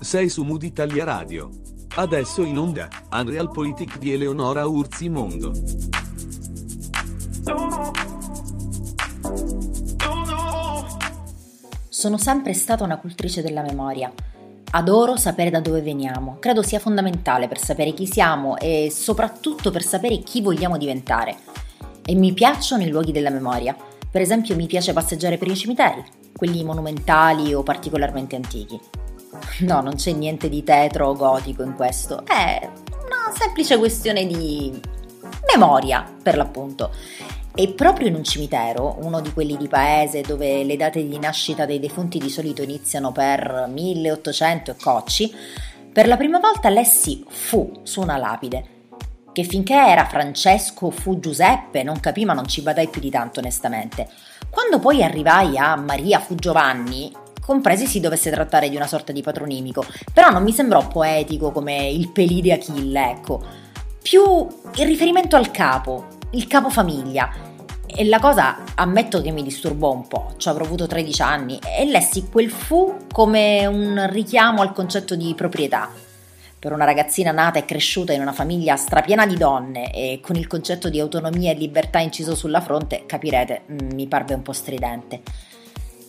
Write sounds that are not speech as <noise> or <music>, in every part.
Sei su Mood Italia Radio. Adesso in onda, Unreal Politic di Eleonora Urzi Mondo. Sono sempre stata una cultrice della memoria. Adoro sapere da dove veniamo. Credo sia fondamentale per sapere chi siamo e soprattutto per sapere chi vogliamo diventare. E mi piacciono i luoghi della memoria. Per esempio mi piace passeggiare per i cimiteri, quelli monumentali o particolarmente antichi. No, non c'è niente di tetro o gotico in questo, è una semplice questione di memoria, per l'appunto. E proprio in un cimitero, uno di quelli di paese dove le date di nascita dei defunti di solito iniziano per 1800 e cocci, per la prima volta lessi fu su una lapide, che finché era Francesco fu Giuseppe non capì ma non ci badai più di tanto onestamente. Quando poi arrivai a Maria fu Giovanni, compresi si dovesse trattare di una sorta di patronimico, però non mi sembrò poetico come il pelide Achille, ecco. Più il riferimento al capo, il capofamiglia. E la cosa ammetto che mi disturbò un po', ci avrò avuto 13 anni e lessi quel fu come un richiamo al concetto di proprietà. Per una ragazzina nata e cresciuta in una famiglia strapiena di donne e con il concetto di autonomia e libertà inciso sulla fronte, capirete, mm, mi parve un po' stridente.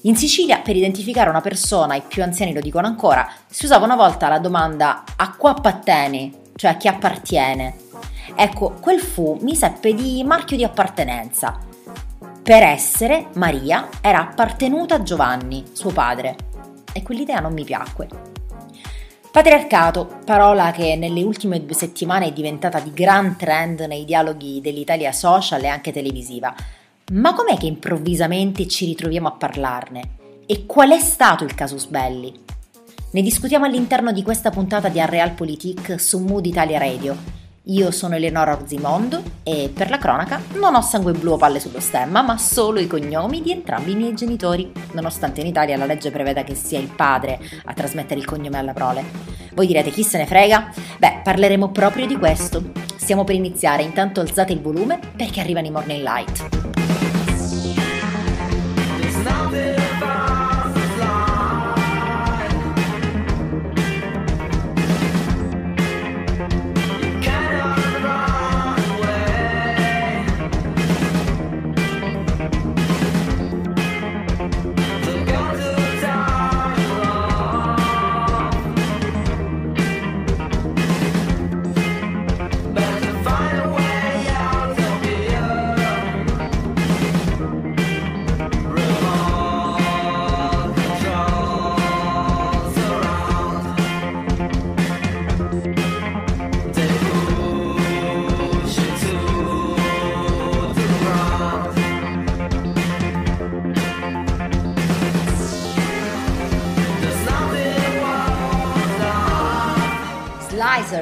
In Sicilia, per identificare una persona, i più anziani lo dicono ancora, si usava una volta la domanda a qua appartieni, cioè a chi appartiene. Ecco, quel fu mi seppe di marchio di appartenenza. Per essere, Maria era appartenuta a Giovanni, suo padre, e quell'idea non mi piacque. Patriarcato, parola che nelle ultime due settimane è diventata di gran trend nei dialoghi dell'Italia social e anche televisiva ma com'è che improvvisamente ci ritroviamo a parlarne? E qual è stato il casus belli? Ne discutiamo all'interno di questa puntata di Unrealpolitik su Mood Italia Radio. Io sono Eleonora Orzimondo e per la cronaca non ho sangue blu o palle sullo stemma, ma solo i cognomi di entrambi i miei genitori, nonostante in Italia la legge preveda che sia il padre a trasmettere il cognome alla prole. Voi direte chi se ne frega? Beh, parleremo proprio di questo. Stiamo per iniziare, intanto alzate il volume perché arrivano i morning light.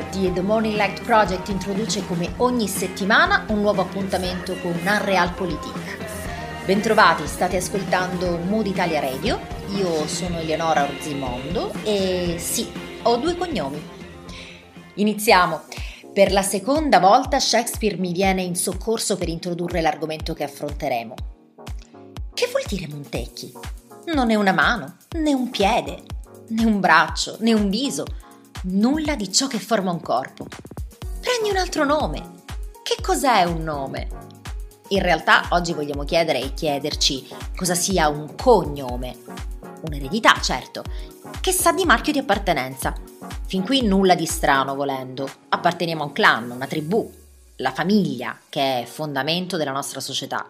Di The Morning Light Project introduce come ogni settimana un nuovo appuntamento con Unrealpolitik. Bentrovati, state ascoltando Mood Italia Radio, io sono Eleonora Orzimondo e sì, ho due cognomi. Iniziamo. Per la seconda volta Shakespeare mi viene in soccorso per introdurre l'argomento che affronteremo. Che vuol dire Montecchi? Non è una mano, né un piede, né un braccio, né un viso nulla di ciò che forma un corpo. Prendi un altro nome. Che cos'è un nome? In realtà oggi vogliamo chiedere e chiederci cosa sia un cognome. Un'eredità, certo, che sa di marchio di appartenenza. Fin qui nulla di strano volendo. Apparteniamo a un clan, una tribù, la famiglia, che è fondamento della nostra società.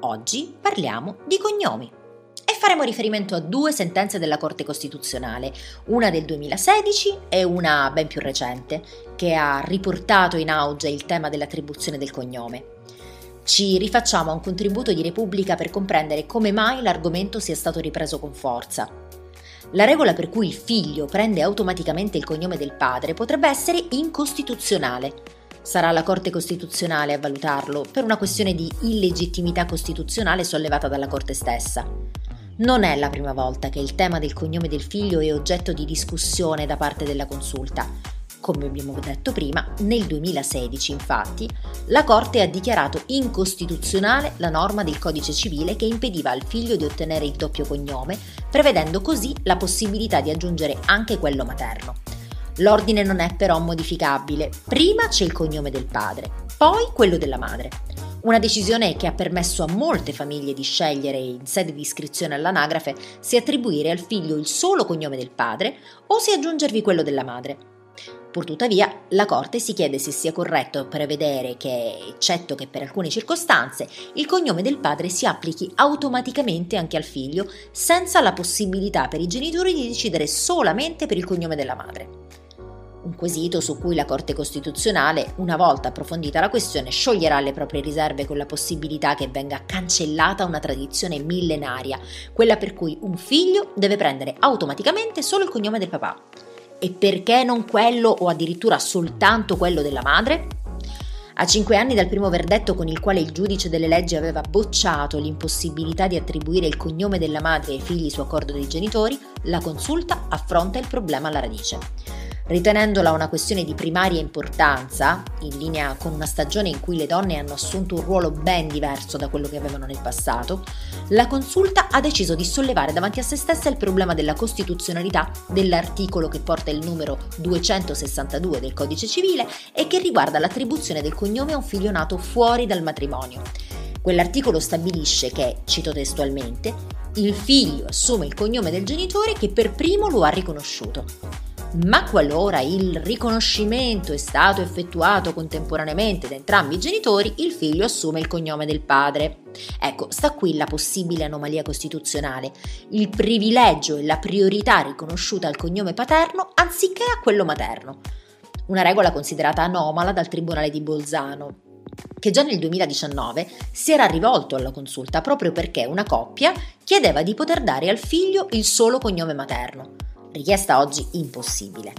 Oggi parliamo di cognomi faremo riferimento a due sentenze della Corte Costituzionale, una del 2016 e una ben più recente, che ha riportato in auge il tema dell'attribuzione del cognome. Ci rifacciamo a un contributo di Repubblica per comprendere come mai l'argomento sia stato ripreso con forza. La regola per cui il figlio prende automaticamente il cognome del padre potrebbe essere incostituzionale. Sarà la Corte Costituzionale a valutarlo per una questione di illegittimità costituzionale sollevata dalla Corte stessa. Non è la prima volta che il tema del cognome del figlio è oggetto di discussione da parte della consulta. Come abbiamo detto prima, nel 2016 infatti la Corte ha dichiarato incostituzionale la norma del codice civile che impediva al figlio di ottenere il doppio cognome, prevedendo così la possibilità di aggiungere anche quello materno. L'ordine non è però modificabile, prima c'è il cognome del padre, poi quello della madre. Una decisione che ha permesso a molte famiglie di scegliere in sede di iscrizione all'anagrafe se attribuire al figlio il solo cognome del padre o se aggiungervi quello della madre. Purtuttavia, la Corte si chiede se sia corretto prevedere che, eccetto che per alcune circostanze, il cognome del padre si applichi automaticamente anche al figlio, senza la possibilità per i genitori di decidere solamente per il cognome della madre un quesito su cui la Corte Costituzionale, una volta approfondita la questione, scioglierà le proprie riserve con la possibilità che venga cancellata una tradizione millenaria, quella per cui un figlio deve prendere automaticamente solo il cognome del papà. E perché non quello o addirittura soltanto quello della madre? A cinque anni dal primo verdetto con il quale il giudice delle leggi aveva bocciato l'impossibilità di attribuire il cognome della madre ai figli su accordo dei genitori, la consulta affronta il problema alla radice. Ritenendola una questione di primaria importanza, in linea con una stagione in cui le donne hanno assunto un ruolo ben diverso da quello che avevano nel passato, la consulta ha deciso di sollevare davanti a se stessa il problema della costituzionalità dell'articolo che porta il numero 262 del Codice civile e che riguarda l'attribuzione del cognome a un figlio nato fuori dal matrimonio. Quell'articolo stabilisce che, cito testualmente, il figlio assume il cognome del genitore che per primo lo ha riconosciuto ma qualora il riconoscimento è stato effettuato contemporaneamente da entrambi i genitori, il figlio assume il cognome del padre. Ecco, sta qui la possibile anomalia costituzionale, il privilegio e la priorità riconosciuta al cognome paterno anziché a quello materno. Una regola considerata anomala dal Tribunale di Bolzano, che già nel 2019 si era rivolto alla consulta proprio perché una coppia chiedeva di poter dare al figlio il solo cognome materno richiesta oggi impossibile.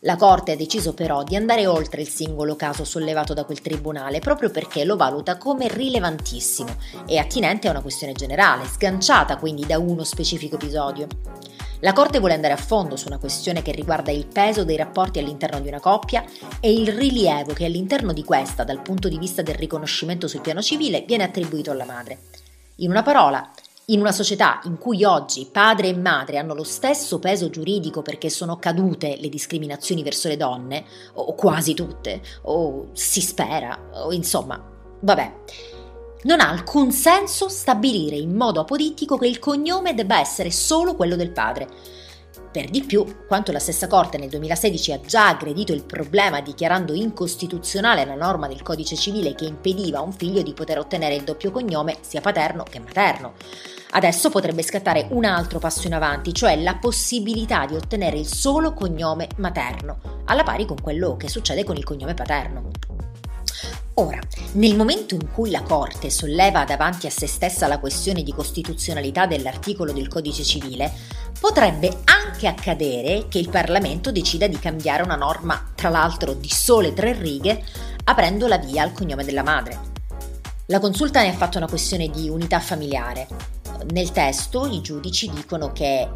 La Corte ha deciso però di andare oltre il singolo caso sollevato da quel tribunale proprio perché lo valuta come rilevantissimo e attinente a una questione generale, sganciata quindi da uno specifico episodio. La Corte vuole andare a fondo su una questione che riguarda il peso dei rapporti all'interno di una coppia e il rilievo che all'interno di questa, dal punto di vista del riconoscimento sul piano civile, viene attribuito alla madre. In una parola, in una società in cui oggi padre e madre hanno lo stesso peso giuridico perché sono cadute le discriminazioni verso le donne, o quasi tutte, o si spera, o insomma, vabbè, non ha alcun senso stabilire in modo apolitico che il cognome debba essere solo quello del padre per di più, quanto la stessa Corte nel 2016 ha già aggredito il problema dichiarando incostituzionale la norma del codice civile che impediva a un figlio di poter ottenere il doppio cognome sia paterno che materno. Adesso potrebbe scattare un altro passo in avanti, cioè la possibilità di ottenere il solo cognome materno, alla pari con quello che succede con il cognome paterno. Ora, nel momento in cui la Corte solleva davanti a se stessa la questione di costituzionalità dell'articolo del Codice civile, potrebbe anche accadere che il Parlamento decida di cambiare una norma, tra l'altro di sole tre righe, aprendo la via al cognome della madre. La consulta ne ha fatto una questione di unità familiare. Nel testo i giudici dicono che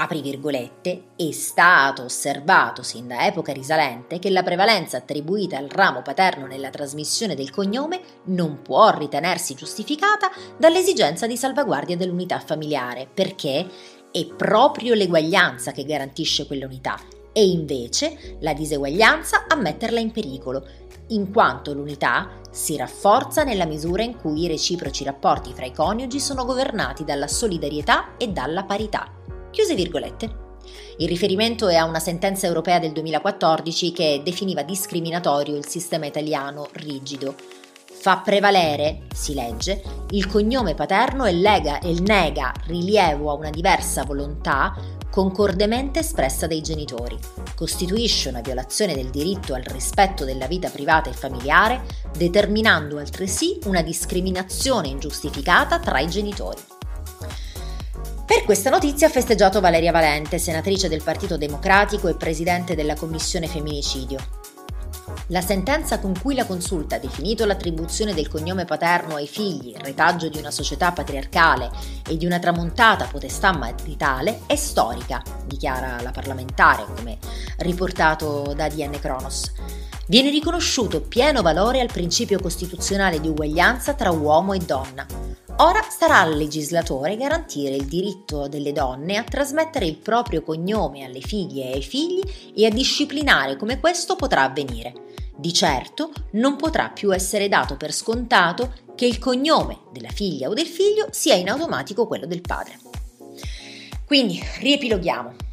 apri virgolette, è stato osservato sin da epoca risalente che la prevalenza attribuita al ramo paterno nella trasmissione del cognome non può ritenersi giustificata dall'esigenza di salvaguardia dell'unità familiare, perché è proprio l'eguaglianza che garantisce quell'unità e invece la diseguaglianza a metterla in pericolo, in quanto l'unità si rafforza nella misura in cui i reciproci rapporti fra i coniugi sono governati dalla solidarietà e dalla parità. Chiuse virgolette. Il riferimento è a una sentenza europea del 2014 che definiva discriminatorio il sistema italiano rigido. Fa prevalere, si legge, il cognome paterno e, lega, e nega rilievo a una diversa volontà concordemente espressa dai genitori. Costituisce una violazione del diritto al rispetto della vita privata e familiare, determinando altresì una discriminazione ingiustificata tra i genitori. Per questa notizia ha festeggiato Valeria Valente, senatrice del Partito Democratico e presidente della Commissione Femminicidio. La sentenza con cui la consulta ha definito l'attribuzione del cognome paterno ai figli, retaggio di una società patriarcale e di una tramontata potestà maritale, è storica, dichiara la parlamentare, come riportato da DN Kronos. Viene riconosciuto pieno valore al principio costituzionale di uguaglianza tra uomo e donna. Ora starà al legislatore garantire il diritto delle donne a trasmettere il proprio cognome alle figlie e ai figli e a disciplinare come questo potrà avvenire. Di certo non potrà più essere dato per scontato che il cognome della figlia o del figlio sia in automatico quello del padre. Quindi, riepiloghiamo.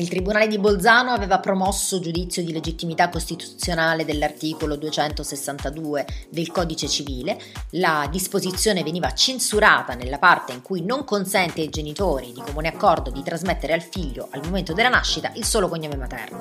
Il Tribunale di Bolzano aveva promosso giudizio di legittimità costituzionale dell'articolo 262 del Codice civile. La disposizione veniva censurata nella parte in cui non consente ai genitori di comune accordo di trasmettere al figlio al momento della nascita il solo cognome materno.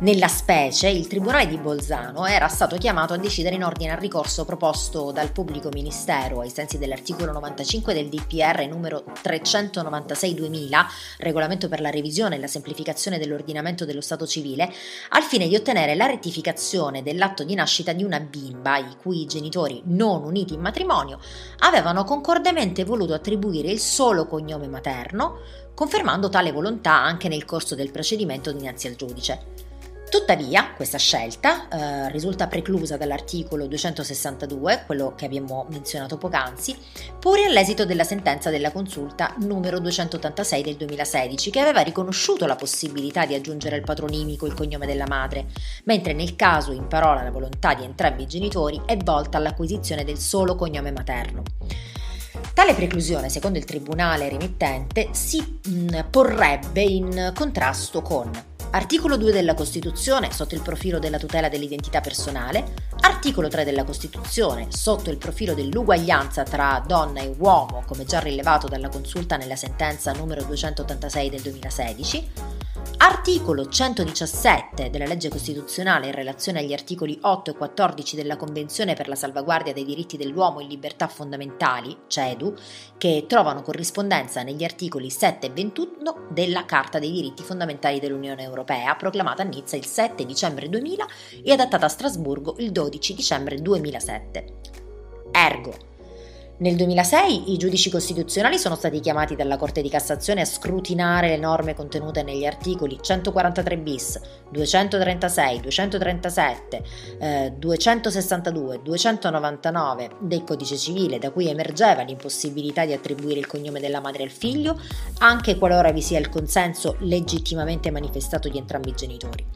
Nella specie, il Tribunale di Bolzano era stato chiamato a decidere in ordine al ricorso proposto dal pubblico ministero ai sensi dell'articolo 95 del DPR numero 396-2000, regolamento per la revisione e la semplificazione dell'ordinamento dello Stato civile, al fine di ottenere la rettificazione dell'atto di nascita di una bimba i cui genitori non uniti in matrimonio avevano concordemente voluto attribuire il solo cognome materno, confermando tale volontà anche nel corso del procedimento dinanzi al giudice. Tuttavia, questa scelta eh, risulta preclusa dall'articolo 262, quello che abbiamo menzionato poc'anzi, pure all'esito della sentenza della consulta numero 286 del 2016, che aveva riconosciuto la possibilità di aggiungere al patronimico il cognome della madre, mentre nel caso in parola la volontà di entrambi i genitori è volta all'acquisizione del solo cognome materno. Tale preclusione, secondo il tribunale remittente, si mh, porrebbe in contrasto con Articolo 2 della Costituzione sotto il profilo della tutela dell'identità personale, articolo 3 della Costituzione sotto il profilo dell'uguaglianza tra donna e uomo, come già rilevato dalla consulta nella sentenza numero 286 del 2016, Articolo 117 della legge costituzionale in relazione agli articoli 8 e 14 della Convenzione per la salvaguardia dei diritti dell'uomo e libertà fondamentali, CEDU, che trovano corrispondenza negli articoli 7 e 21 della Carta dei diritti fondamentali dell'Unione Europea, proclamata a Nizza il 7 dicembre 2000 e adattata a Strasburgo il 12 dicembre 2007. Ergo, nel 2006 i giudici costituzionali sono stati chiamati dalla Corte di Cassazione a scrutinare le norme contenute negli articoli 143 bis, 236, 237, eh, 262, 299 del Codice Civile da cui emergeva l'impossibilità di attribuire il cognome della madre al figlio, anche qualora vi sia il consenso legittimamente manifestato di entrambi i genitori.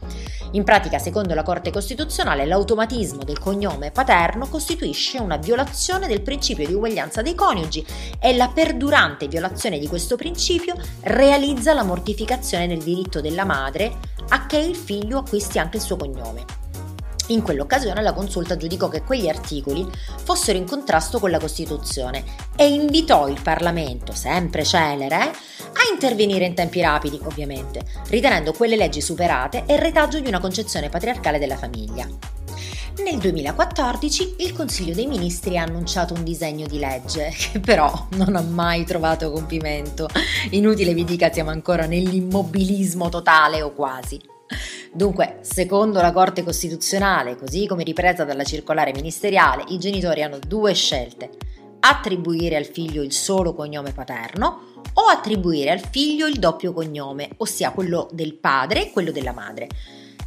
In pratica, secondo la Corte Costituzionale, l'automatismo del cognome paterno costituisce una violazione del principio di uguaglianza sorveglianza dei coniugi e la perdurante violazione di questo principio realizza la mortificazione del diritto della madre a che il figlio acquisti anche il suo cognome. In quell'occasione la consulta giudicò che quegli articoli fossero in contrasto con la Costituzione e invitò il Parlamento, sempre celere, a intervenire in tempi rapidi, ovviamente, ritenendo quelle leggi superate e retaggio di una concezione patriarcale della famiglia. Nel 2014 il Consiglio dei Ministri ha annunciato un disegno di legge <laughs> che però non ha mai trovato compimento. Inutile vi dica siamo ancora nell'immobilismo totale o quasi. Dunque, secondo la Corte Costituzionale, così come ripresa dalla circolare ministeriale, i genitori hanno due scelte. Attribuire al figlio il solo cognome paterno o attribuire al figlio il doppio cognome, ossia quello del padre e quello della madre.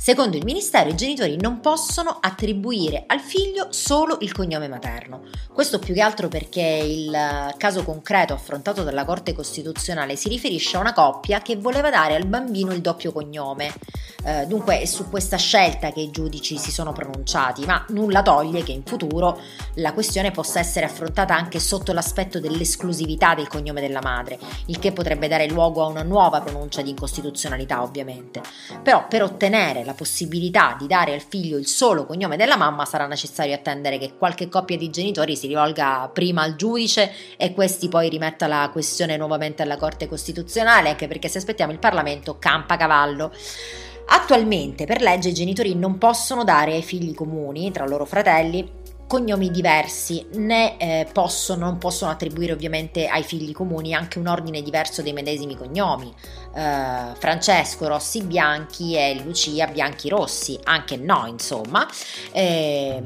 Secondo il Ministero i genitori non possono attribuire al figlio solo il cognome materno. Questo più che altro perché il caso concreto affrontato dalla Corte Costituzionale si riferisce a una coppia che voleva dare al bambino il doppio cognome. Eh, dunque è su questa scelta che i giudici si sono pronunciati, ma nulla toglie che in futuro la questione possa essere affrontata anche sotto l'aspetto dell'esclusività del cognome della madre, il che potrebbe dare luogo a una nuova pronuncia di incostituzionalità ovviamente. Però per ottenere la possibilità di dare al figlio il solo cognome della mamma sarà necessario attendere che qualche coppia di genitori si rivolga prima al giudice e questi poi rimetta la questione nuovamente alla Corte Costituzionale, anche perché se aspettiamo il Parlamento campa cavallo. Attualmente per legge i genitori non possono dare ai figli comuni, tra loro fratelli, cognomi diversi né eh, possono, non possono attribuire ovviamente ai figli comuni anche un ordine diverso dei medesimi cognomi. Eh, Francesco Rossi Bianchi e Lucia Bianchi Rossi, anche no insomma. Eh,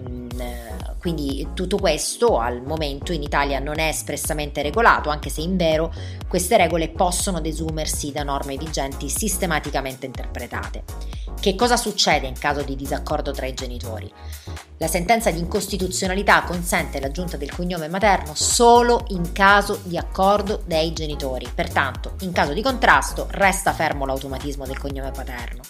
quindi tutto questo al momento in Italia non è espressamente regolato, anche se in vero queste regole possono desumersi da norme vigenti sistematicamente interpretate. Che cosa succede in caso di disaccordo tra i genitori? La sentenza di incostituzionalità consente l'aggiunta del cognome materno solo in caso di accordo dei genitori, pertanto in caso di contrasto resta fermo l'automatismo del cognome paterno.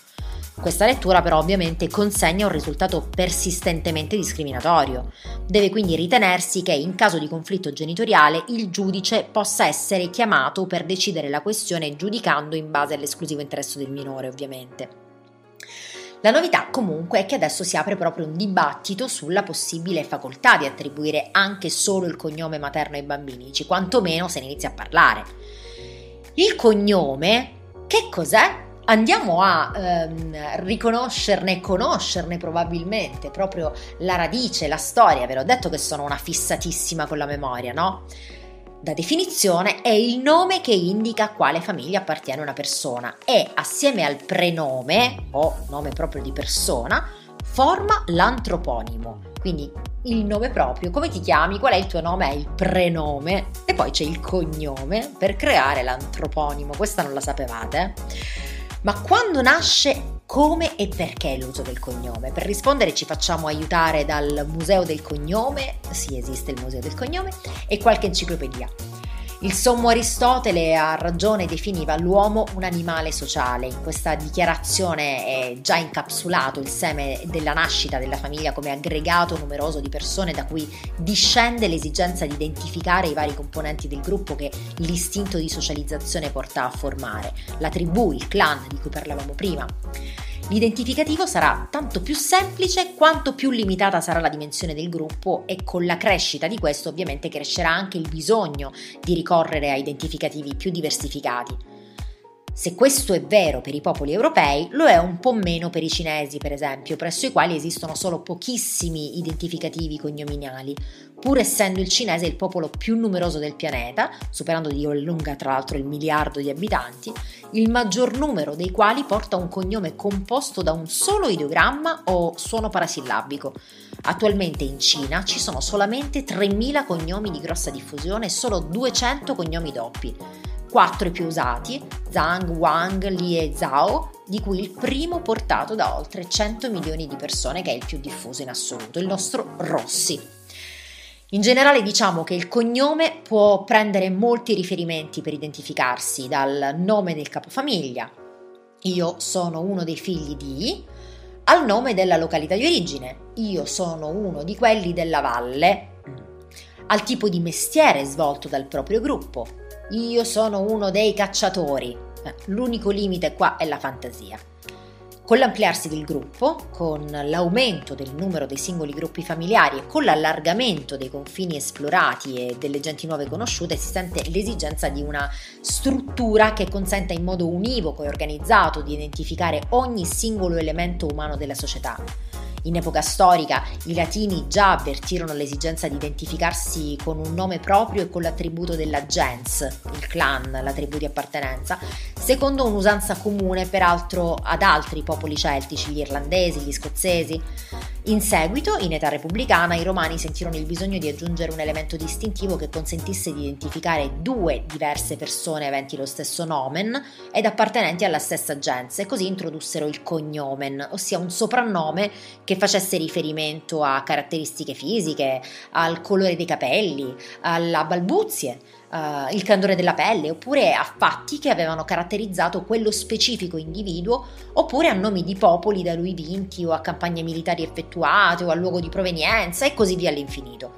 Questa lettura però ovviamente consegna un risultato persistentemente discriminatorio. Deve quindi ritenersi che in caso di conflitto genitoriale il giudice possa essere chiamato per decidere la questione giudicando in base all'esclusivo interesse del minore ovviamente. La novità comunque è che adesso si apre proprio un dibattito sulla possibile facoltà di attribuire anche solo il cognome materno ai bambini, quantomeno se ne inizia a parlare. Il cognome, che cos'è? Andiamo a ehm, riconoscerne e conoscerne probabilmente proprio la radice, la storia. Ve l'ho detto che sono una fissatissima con la memoria, no? da definizione è il nome che indica a quale famiglia appartiene una persona e assieme al prenome o nome proprio di persona forma l'antroponimo. Quindi il nome proprio, come ti chiami, qual è il tuo nome, è il prenome e poi c'è il cognome per creare l'antroponimo. Questa non la sapevate? Ma quando nasce come e perché l'uso del cognome? Per rispondere ci facciamo aiutare dal Museo del Cognome, sì esiste il Museo del Cognome, e qualche enciclopedia. Il sommo Aristotele ha ragione definiva l'uomo un animale sociale. In questa dichiarazione è già incapsulato il seme della nascita della famiglia come aggregato numeroso di persone da cui discende l'esigenza di identificare i vari componenti del gruppo che l'istinto di socializzazione porta a formare, la tribù, il clan di cui parlavamo prima. L'identificativo sarà tanto più semplice quanto più limitata sarà la dimensione del gruppo e con la crescita di questo ovviamente crescerà anche il bisogno di ricorrere a identificativi più diversificati. Se questo è vero per i popoli europei, lo è un po' meno per i cinesi, per esempio, presso i quali esistono solo pochissimi identificativi cognominali, pur essendo il cinese il popolo più numeroso del pianeta, superando di lunga tra l'altro il miliardo di abitanti, il maggior numero dei quali porta un cognome composto da un solo ideogramma o suono parasillabico. Attualmente in Cina ci sono solamente 3.000 cognomi di grossa diffusione e solo 200 cognomi doppi. Quattro i più usati, Zhang, Wang, Li e Zhao, di cui il primo portato da oltre 100 milioni di persone, che è il più diffuso in assoluto, il nostro Rossi. In generale diciamo che il cognome può prendere molti riferimenti per identificarsi, dal nome del capofamiglia, io sono uno dei figli di, al nome della località di origine, io sono uno di quelli della valle, al tipo di mestiere svolto dal proprio gruppo, io sono uno dei cacciatori. Eh, l'unico limite qua è la fantasia. Con l'ampliarsi del gruppo, con l'aumento del numero dei singoli gruppi familiari e con l'allargamento dei confini esplorati e delle genti nuove conosciute, si sente l'esigenza di una struttura che consenta in modo univoco e organizzato di identificare ogni singolo elemento umano della società in epoca storica i latini già avvertirono l'esigenza di identificarsi con un nome proprio e con l'attributo della gens, il clan, la tribù di appartenenza, secondo un'usanza comune peraltro ad altri popoli celtici, gli irlandesi, gli scozzesi. In seguito, in età repubblicana, i romani sentirono il bisogno di aggiungere un elemento distintivo che consentisse di identificare due diverse persone aventi lo stesso nomen ed appartenenti alla stessa gens e così introdussero il cognomen, ossia un soprannome che facesse riferimento a caratteristiche fisiche, al colore dei capelli, alla balbuzie uh, il candore della pelle, oppure a fatti che avevano caratterizzato quello specifico individuo, oppure a nomi di popoli da lui vinti o a campagne militari effettuate o al luogo di provenienza e così via all'infinito.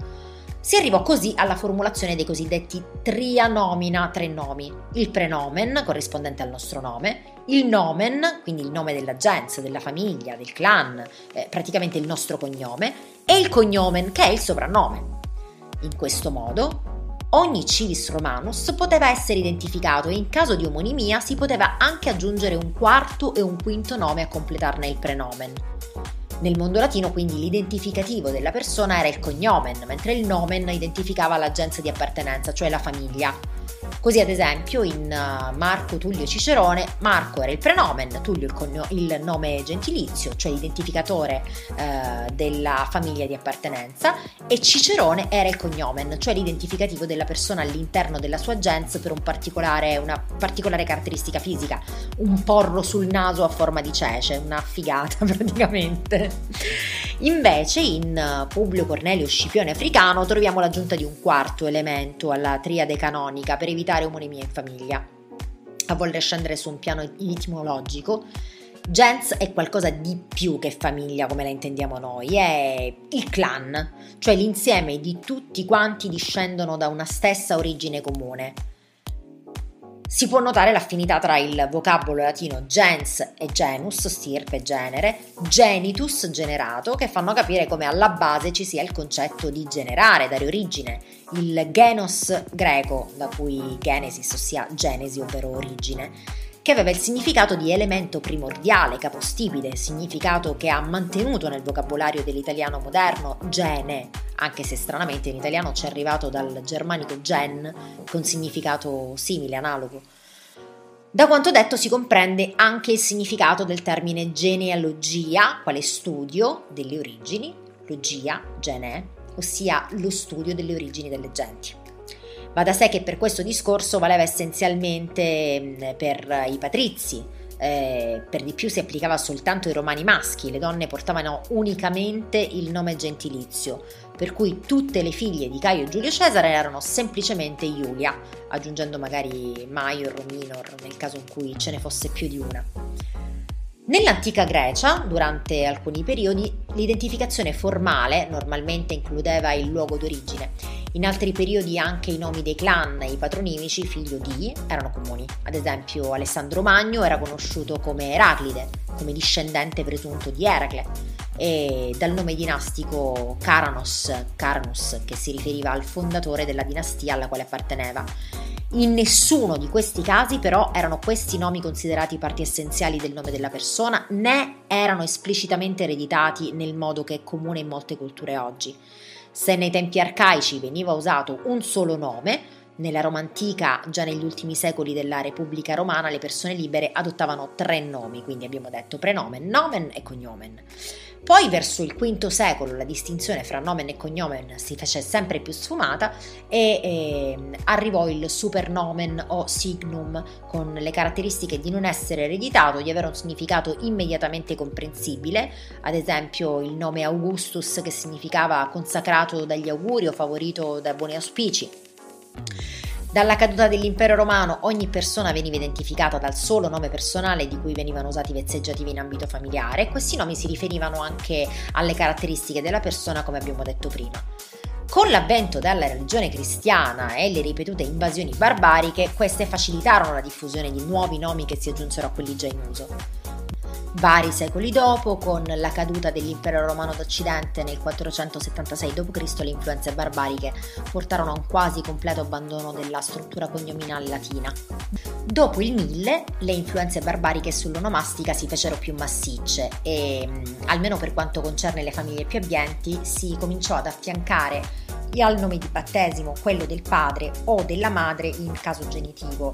Si arrivò così alla formulazione dei cosiddetti trianomina, tre nomi, il prenomen, corrispondente al nostro nome, il nomen, quindi il nome della gens, della famiglia, del clan, eh, praticamente il nostro cognome, e il cognomen, che è il soprannome. In questo modo Ogni civis romanus poteva essere identificato e in caso di omonimia si poteva anche aggiungere un quarto e un quinto nome a completarne il prenomen. Nel mondo latino quindi l'identificativo della persona era il cognomen, mentre il nomen identificava l'aggenza di appartenenza, cioè la famiglia. Così ad esempio in uh, Marco Tullio Cicerone, Marco era il prenomen, Tullio il, cogno- il nome gentilizio, cioè l'identificatore uh, della famiglia di appartenenza, e Cicerone era il cognomen, cioè l'identificativo della persona all'interno della sua gens per un particolare, una particolare caratteristica fisica, un porro sul naso a forma di cece, una figata <laughs> praticamente. Invece in uh, Publio Cornelio Scipione Africano troviamo l'aggiunta di un quarto elemento alla triade canonica per evitare omonimia in famiglia. A voler scendere su un piano etimologico, gens è qualcosa di più che famiglia come la intendiamo noi, è il clan, cioè l'insieme di tutti quanti discendono da una stessa origine comune si può notare l'affinità tra il vocabolo latino gens e genus, stirpe, genere, genitus, generato, che fanno capire come alla base ci sia il concetto di generare, dare origine, il genos greco, da cui genesis, ossia genesi, ovvero origine, che aveva il significato di elemento primordiale, capostipite, significato che ha mantenuto nel vocabolario dell'italiano moderno gene, anche se stranamente in italiano ci è arrivato dal germanico gen con significato simile, analogo. Da quanto detto si comprende anche il significato del termine genealogia, quale studio delle origini, logia, gene, ossia lo studio delle origini delle genti. Va da sé che per questo discorso valeva essenzialmente mm, per i patrizi, eh, per di più si applicava soltanto ai romani maschi, le donne portavano unicamente il nome gentilizio, per cui tutte le figlie di Caio Giulio Cesare erano semplicemente Iulia, aggiungendo magari Maior o Minor nel caso in cui ce ne fosse più di una. Nell'antica Grecia, durante alcuni periodi, l'identificazione formale normalmente includeva il luogo d'origine. In altri periodi anche i nomi dei clan e i patronimici, figlio di, erano comuni. Ad esempio Alessandro Magno era conosciuto come Eraclide, come discendente presunto di Eracle, e dal nome dinastico Caranos, Carnus, che si riferiva al fondatore della dinastia alla quale apparteneva. In nessuno di questi casi però erano questi nomi considerati parti essenziali del nome della persona, né erano esplicitamente ereditati nel modo che è comune in molte culture oggi. Se nei tempi arcaici veniva usato un solo nome, nella Roma antica, già negli ultimi secoli della Repubblica Romana, le persone libere adottavano tre nomi, quindi abbiamo detto prenomen, nomen e cognomen. Poi verso il V secolo la distinzione fra nomen e cognomen si fece sempre più sfumata e eh, arrivò il supernomen o signum con le caratteristiche di non essere ereditato, di avere un significato immediatamente comprensibile, ad esempio il nome Augustus che significava consacrato dagli auguri o favorito da buoni auspici. Dalla caduta dell'impero romano ogni persona veniva identificata dal solo nome personale di cui venivano usati i vezzeggiativi in ambito familiare e questi nomi si riferivano anche alle caratteristiche della persona come abbiamo detto prima. Con l'avvento della religione cristiana e le ripetute invasioni barbariche, queste facilitarono la diffusione di nuovi nomi che si aggiunsero a quelli già in uso. Vari secoli dopo, con la caduta dell'impero romano d'Occidente nel 476 d.C., le influenze barbariche portarono a un quasi completo abbandono della struttura cognominale latina. Dopo il 1000, le influenze barbariche sull'onomastica si fecero più massicce e, mm, almeno per quanto concerne le famiglie più abbienti, si cominciò ad affiancare al nome di battesimo quello del padre o della madre in caso genitivo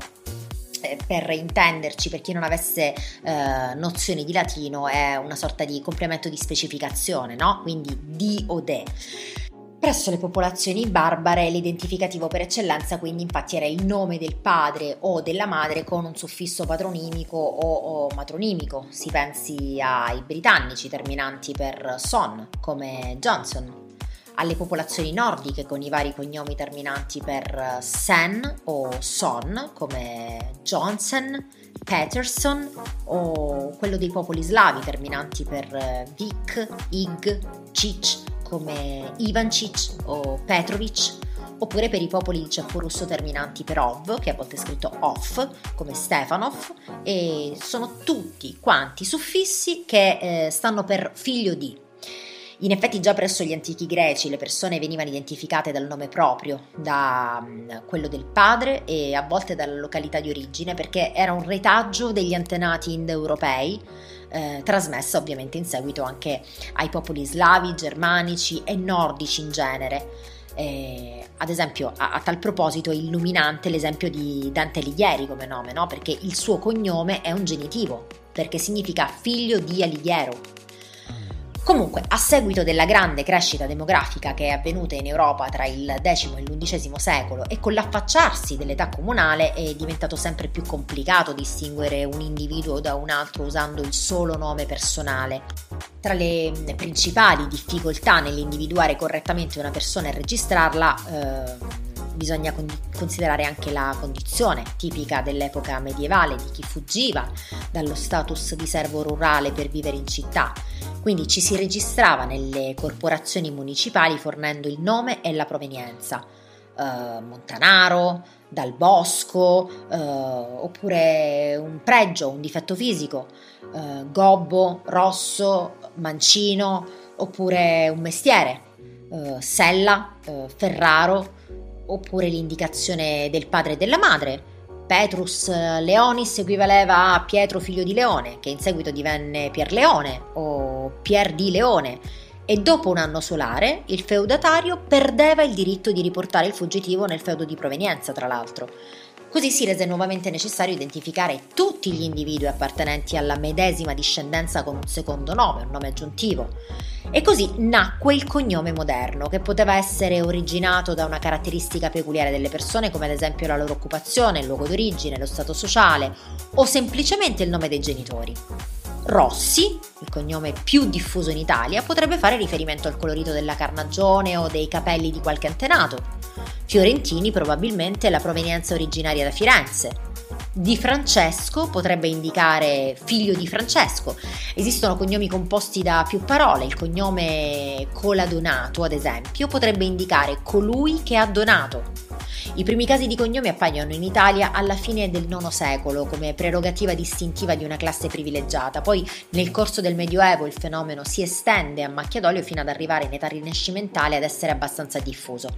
per intenderci, per chi non avesse eh, nozioni di latino, è una sorta di complemento di specificazione, no? Quindi di o de. Presso le popolazioni barbare l'identificativo per eccellenza quindi infatti era il nome del padre o della madre con un suffisso patronimico o, o matronimico, si pensi ai britannici terminanti per son come Johnson alle popolazioni nordiche con i vari cognomi terminanti per sen o son come Johnson, Peterson o quello dei popoli slavi terminanti per Vik, Ig, Cic come Ivancic o Petrovic oppure per i popoli di ceppo russo terminanti per ov, che a volte è scritto off, come Stefanov, e sono tutti quanti suffissi che eh, stanno per figlio di. In effetti già presso gli antichi greci le persone venivano identificate dal nome proprio, da quello del padre e a volte dalla località di origine, perché era un retaggio degli antenati indoeuropei, eh, trasmessa ovviamente in seguito anche ai popoli slavi, germanici e nordici in genere. Eh, ad esempio, a, a, tal proposito è illuminante l'esempio di Dante Alighieri come nome, no? perché il suo cognome è un genitivo, perché significa figlio di Alighiero, Comunque, a seguito della grande crescita demografica che è avvenuta in Europa tra il X e l'XI secolo e con l'affacciarsi dell'età comunale è diventato sempre più complicato distinguere un individuo da un altro usando il solo nome personale. Tra le principali difficoltà nell'individuare correttamente una persona e registrarla, eh, bisogna considerare anche la condizione tipica dell'epoca medievale di chi fuggiva dallo status di servo rurale per vivere in città quindi ci si registrava nelle corporazioni municipali fornendo il nome e la provenienza. Uh, Montanaro, dal bosco, uh, oppure un pregio, un difetto fisico, uh, gobbo, rosso, mancino, oppure un mestiere, sella, ferraro, oppure l'indicazione del padre e della madre, Petrus Leonis equivaleva a Pietro figlio di Leone, che in seguito divenne Pier Leone o Pier di Leone, e dopo un anno solare il feudatario perdeva il diritto di riportare il fuggitivo nel feudo di provenienza, tra l'altro. Così si rese nuovamente necessario identificare tutti gli individui appartenenti alla medesima discendenza con un secondo nome, un nome aggiuntivo. E così nacque il cognome moderno, che poteva essere originato da una caratteristica peculiare delle persone, come ad esempio la loro occupazione, il luogo d'origine, lo stato sociale, o semplicemente il nome dei genitori. Rossi, il cognome più diffuso in Italia, potrebbe fare riferimento al colorito della carnagione o dei capelli di qualche antenato. Fiorentini probabilmente la provenienza originaria da Firenze, di Francesco potrebbe indicare figlio di Francesco. Esistono cognomi composti da più parole. Il cognome Coladonato, ad esempio, potrebbe indicare colui che ha donato. I primi casi di cognomi appaiono in Italia alla fine del IX secolo come prerogativa distintiva di una classe privilegiata, poi nel corso del Medioevo il fenomeno si estende a macchia d'olio fino ad arrivare in età rinascimentale ad essere abbastanza diffuso.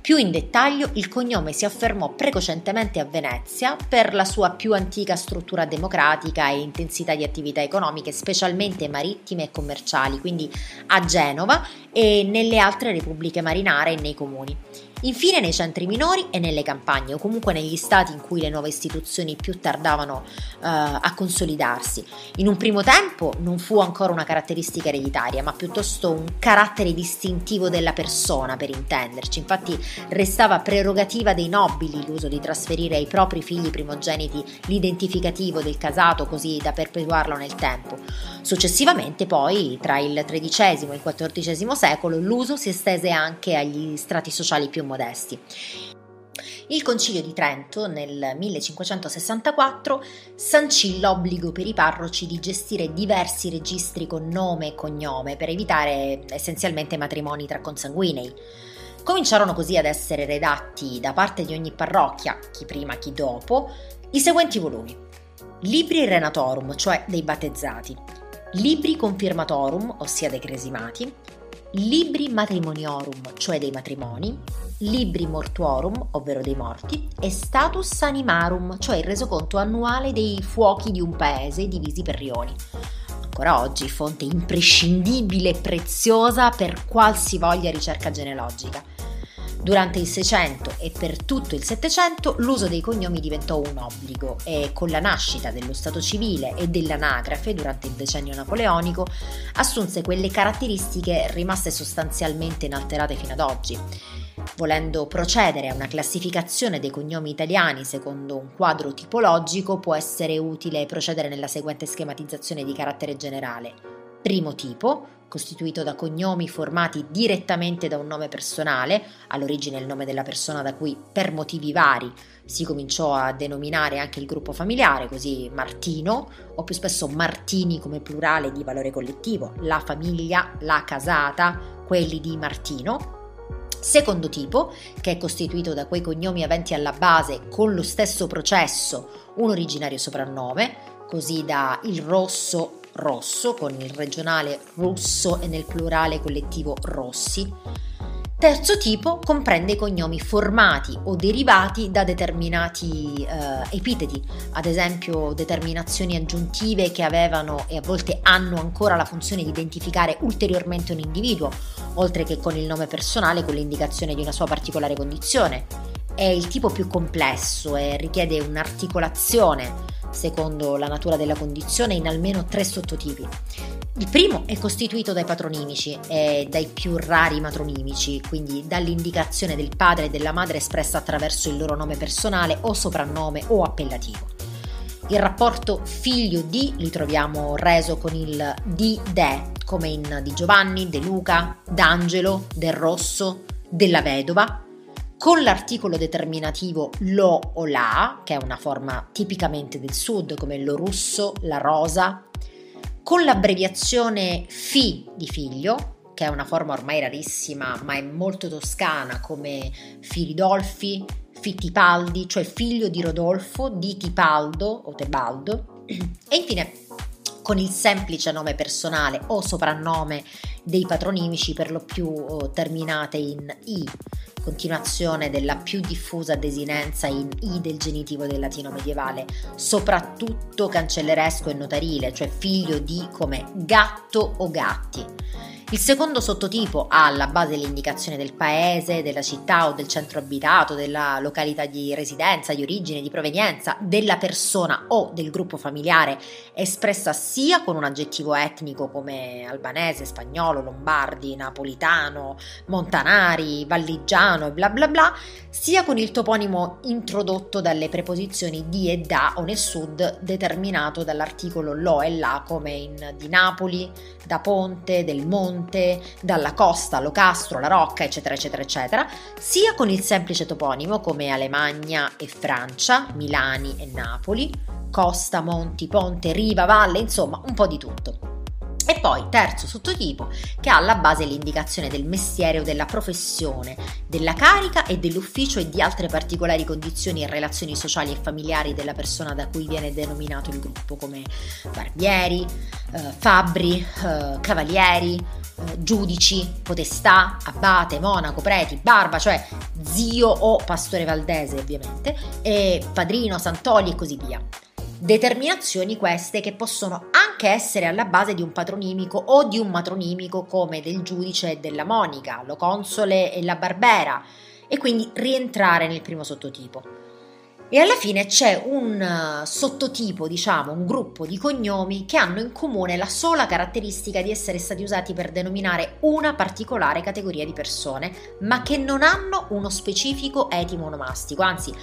Più in dettaglio, il cognome si affermò precocentemente a Venezia per la sua più antica struttura democratica e intensità di attività economiche, specialmente marittime e commerciali, quindi a Genova e nelle altre repubbliche marinare e nei comuni. Infine nei centri minori e nelle campagne o comunque negli stati in cui le nuove istituzioni più tardavano uh, a consolidarsi. In un primo tempo non fu ancora una caratteristica ereditaria, ma piuttosto un carattere distintivo della persona, per intenderci. Infatti restava prerogativa dei nobili l'uso di trasferire ai propri figli primogeniti l'identificativo del casato così da perpetuarlo nel tempo. Successivamente poi, tra il XIII e il XIV secolo, l'uso si estese anche agli strati sociali più modesti. Il Concilio di Trento nel 1564 sancì l'obbligo per i parroci di gestire diversi registri con nome e cognome per evitare essenzialmente matrimoni tra consanguinei. Cominciarono così ad essere redatti da parte di ogni parrocchia, chi prima chi dopo, i seguenti volumi. Libri Renatorum, cioè dei battezzati, Libri Confirmatorum, ossia dei cresimati, Libri Matrimoniorum, cioè dei matrimoni, Libri Mortuorum, ovvero dei morti, e Status Animarum, cioè il resoconto annuale dei fuochi di un paese divisi per rioni. Ancora oggi fonte imprescindibile e preziosa per qualsivoglia ricerca genealogica. Durante il 600 e per tutto il 700 l'uso dei cognomi diventò un obbligo e con la nascita dello Stato civile e dell'anagrafe durante il decennio napoleonico assunse quelle caratteristiche rimaste sostanzialmente inalterate fino ad oggi. Volendo procedere a una classificazione dei cognomi italiani secondo un quadro tipologico può essere utile procedere nella seguente schematizzazione di carattere generale. Primo tipo, costituito da cognomi formati direttamente da un nome personale, all'origine il nome della persona da cui per motivi vari si cominciò a denominare anche il gruppo familiare, così Martino, o più spesso Martini come plurale di valore collettivo, la famiglia, la casata, quelli di Martino. Secondo tipo, che è costituito da quei cognomi aventi alla base con lo stesso processo un originario soprannome, così da il rosso rosso, con il regionale russo e nel plurale collettivo rossi. Terzo tipo comprende i cognomi formati o derivati da determinati eh, epiteti, ad esempio determinazioni aggiuntive che avevano e a volte hanno ancora la funzione di identificare ulteriormente un individuo, oltre che con il nome personale con l'indicazione di una sua particolare condizione. È il tipo più complesso e richiede un'articolazione secondo la natura della condizione, in almeno tre sottotipi. Il primo è costituito dai patronimici e dai più rari matronimici, quindi dall'indicazione del padre e della madre espressa attraverso il loro nome personale o soprannome o appellativo. Il rapporto figlio di li troviamo reso con il di de, come in di Giovanni, De Luca, D'Angelo, Del Rosso, della vedova, con l'articolo determinativo lo o la, che è una forma tipicamente del sud come lo russo, la rosa, con l'abbreviazione fi di figlio, che è una forma ormai rarissima ma è molto toscana come Firidolfi, Fittipaldi, cioè figlio di Rodolfo, di Tipaldo o Tebaldo, e infine con il semplice nome personale o soprannome dei patronimici per lo più oh, terminate in i, continuazione della più diffusa desinenza in i del genitivo del latino medievale, soprattutto cancelleresco e notarile, cioè figlio di come gatto o gatti. Il secondo sottotipo ha alla base l'indicazione del paese, della città o del centro abitato, della località di residenza, di origine, di provenienza, della persona o del gruppo familiare, espressa sia con un aggettivo etnico come albanese, spagnolo, lombardi, napolitano, montanari, valligiano e bla bla bla, sia con il toponimo introdotto dalle preposizioni di e da o nel sud determinato dall'articolo lo e la come in di Napoli, da Ponte, del Monte, monte, dalla costa, Locastro, la Rocca, eccetera, eccetera, eccetera, sia con il semplice toponimo come Alemagna e Francia, Milani e Napoli, costa, monti, ponte, riva, valle, insomma un po' di tutto. E poi terzo sottotipo che ha alla base l'indicazione del mestiere o della professione, della carica e dell'ufficio e di altre particolari condizioni e relazioni sociali e familiari della persona da cui viene denominato il gruppo come barbieri, eh, fabbri, eh, cavalieri, eh, giudici, potestà, abate, monaco, preti, barba, cioè zio o pastore valdese ovviamente, e padrino, santoli e così via. Determinazioni queste che possono anche essere alla base di un patronimico o di un matronimico come del giudice e della monica, lo console e la barbera, e quindi rientrare nel primo sottotipo. E alla fine c'è un uh, sottotipo, diciamo, un gruppo di cognomi che hanno in comune la sola caratteristica di essere stati usati per denominare una particolare categoria di persone, ma che non hanno uno specifico etimo onomastico, anzi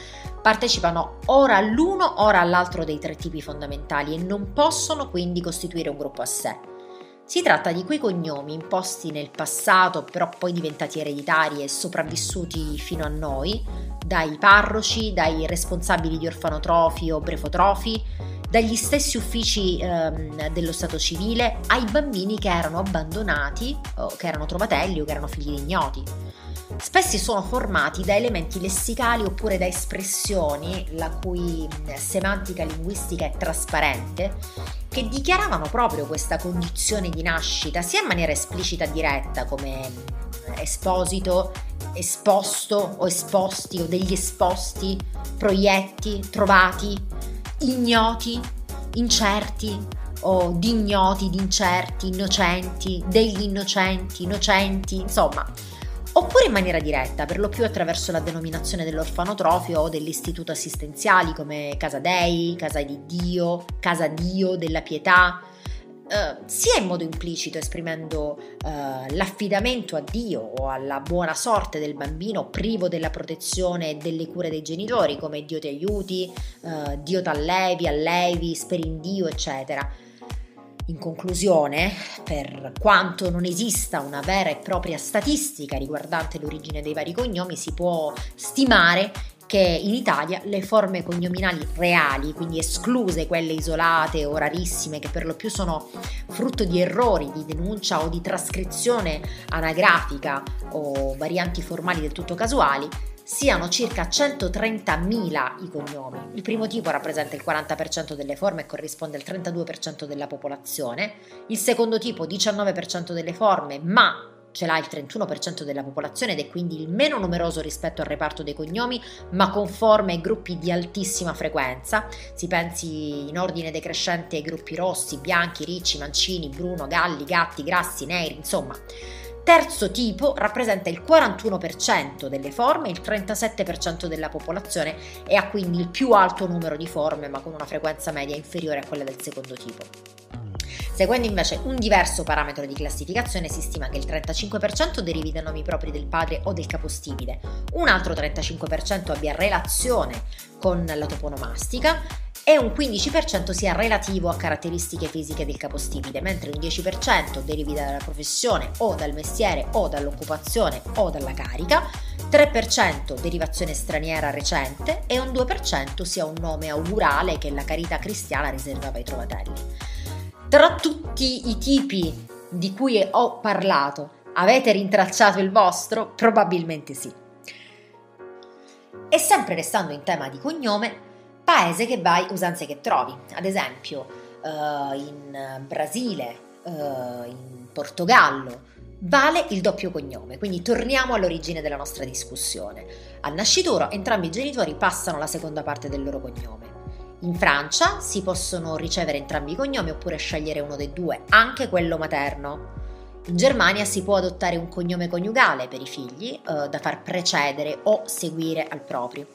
partecipano ora all'uno ora all'altro dei tre tipi fondamentali e non possono quindi costituire un gruppo a sé. Si tratta di quei cognomi imposti nel passato, però poi diventati ereditari e sopravvissuti fino a noi, dai parroci, dai responsabili di orfanotrofi o brefotrofi, dagli stessi uffici ehm, dello Stato civile ai bambini che erano abbandonati, o che erano trovatelli o che erano figli ignoti. Spesso sono formati da elementi lessicali oppure da espressioni la cui semantica linguistica è trasparente, che dichiaravano proprio questa condizione di nascita sia in maniera esplicita e diretta come esposito, esposto o esposti o degli esposti, proietti, trovati, ignoti, incerti o di ignoti, di incerti, innocenti, degli innocenti, innocenti, insomma oppure in maniera diretta, per lo più attraverso la denominazione dell'orfanotrofio o dell'istituto assistenziali come Casa Dei, Casa di Dio, Casa Dio della Pietà, Uh, sia in modo implicito esprimendo uh, l'affidamento a Dio o alla buona sorte del bambino privo della protezione e delle cure dei genitori, come Dio ti aiuti, uh, Dio ti allevi, allevi, speri in Dio, eccetera in conclusione, per quanto non esista una vera e propria statistica riguardante l'origine dei vari cognomi, si può stimare che in Italia le forme cognominali reali, quindi escluse quelle isolate o rarissime che per lo più sono frutto di errori di denuncia o di trascrizione anagrafica o varianti formali del tutto casuali, siano circa 130.000 i cognomi. Il primo tipo rappresenta il 40% delle forme e corrisponde al 32% della popolazione, il secondo tipo 19% delle forme, ma ce l'ha il 31% della popolazione ed è quindi il meno numeroso rispetto al reparto dei cognomi, ma con forme e gruppi di altissima frequenza. Si pensi in ordine decrescente ai gruppi rossi, bianchi, ricci, mancini, bruno, galli, gatti, grassi, neri, insomma. Terzo tipo rappresenta il 41% delle forme, il 37% della popolazione e ha quindi il più alto numero di forme, ma con una frequenza media inferiore a quella del secondo tipo. Seguendo invece un diverso parametro di classificazione si stima che il 35% derivi da nomi propri del padre o del capostipite, un altro 35% abbia relazione con la toponomastica e un 15% sia relativo a caratteristiche fisiche del capostipite, mentre un 10% derivi dalla professione o dal mestiere o dall'occupazione o dalla carica, 3% derivazione straniera recente e un 2% sia un nome augurale che la carità cristiana riservava ai trovatelli. Tra tutti i tipi di cui ho parlato, avete rintracciato il vostro? Probabilmente sì. E sempre restando in tema di cognome, paese che vai, usanze che trovi. Ad esempio, uh, in Brasile, uh, in Portogallo, vale il doppio cognome, quindi torniamo all'origine della nostra discussione. Al nascituro entrambi i genitori passano la seconda parte del loro cognome. In Francia si possono ricevere entrambi i cognomi oppure scegliere uno dei due, anche quello materno. In Germania si può adottare un cognome coniugale per i figli eh, da far precedere o seguire al proprio.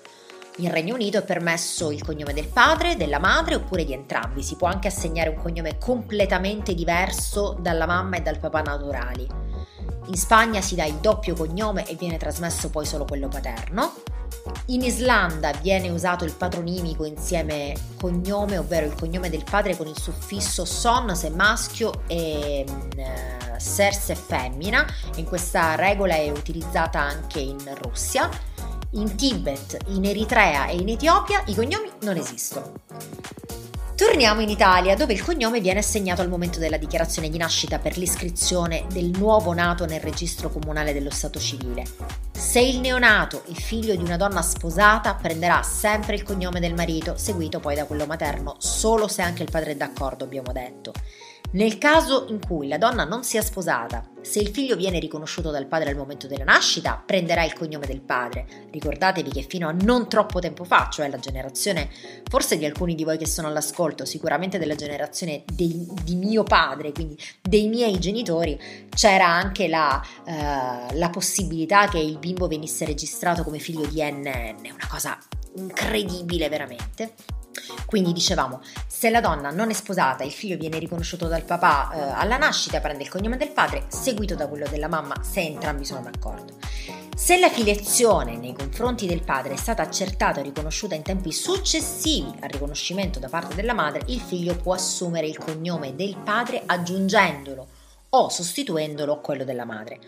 In Regno Unito è permesso il cognome del padre, della madre oppure di entrambi. Si può anche assegnare un cognome completamente diverso dalla mamma e dal papà naturali. In Spagna si dà il doppio cognome e viene trasmesso poi solo quello paterno. In Islanda viene usato il patronimico insieme cognome, ovvero il cognome del padre con il suffisso son se maschio e uh, ser se femmina. In questa regola è utilizzata anche in Russia. In Tibet, in Eritrea e in Etiopia i cognomi non esistono. Torniamo in Italia, dove il cognome viene assegnato al momento della dichiarazione di nascita per l'iscrizione del nuovo nato nel registro comunale dello Stato civile. Se il neonato, il figlio di una donna sposata, prenderà sempre il cognome del marito, seguito poi da quello materno, solo se anche il padre è d'accordo, abbiamo detto. Nel caso in cui la donna non sia sposata, se il figlio viene riconosciuto dal padre al momento della nascita, prenderà il cognome del padre. Ricordatevi che fino a non troppo tempo fa, cioè la generazione forse di alcuni di voi che sono all'ascolto, sicuramente della generazione dei, di mio padre, quindi dei miei genitori, c'era anche la, uh, la possibilità che il bimbo venisse registrato come figlio di NN, una cosa incredibile veramente. Quindi dicevamo, se la donna non è sposata il figlio viene riconosciuto dal papà eh, alla nascita, prende il cognome del padre, seguito da quello della mamma se entrambi sono d'accordo. Se la filiazione nei confronti del padre è stata accertata e riconosciuta in tempi successivi al riconoscimento da parte della madre, il figlio può assumere il cognome del padre aggiungendolo o sostituendolo a quello della madre.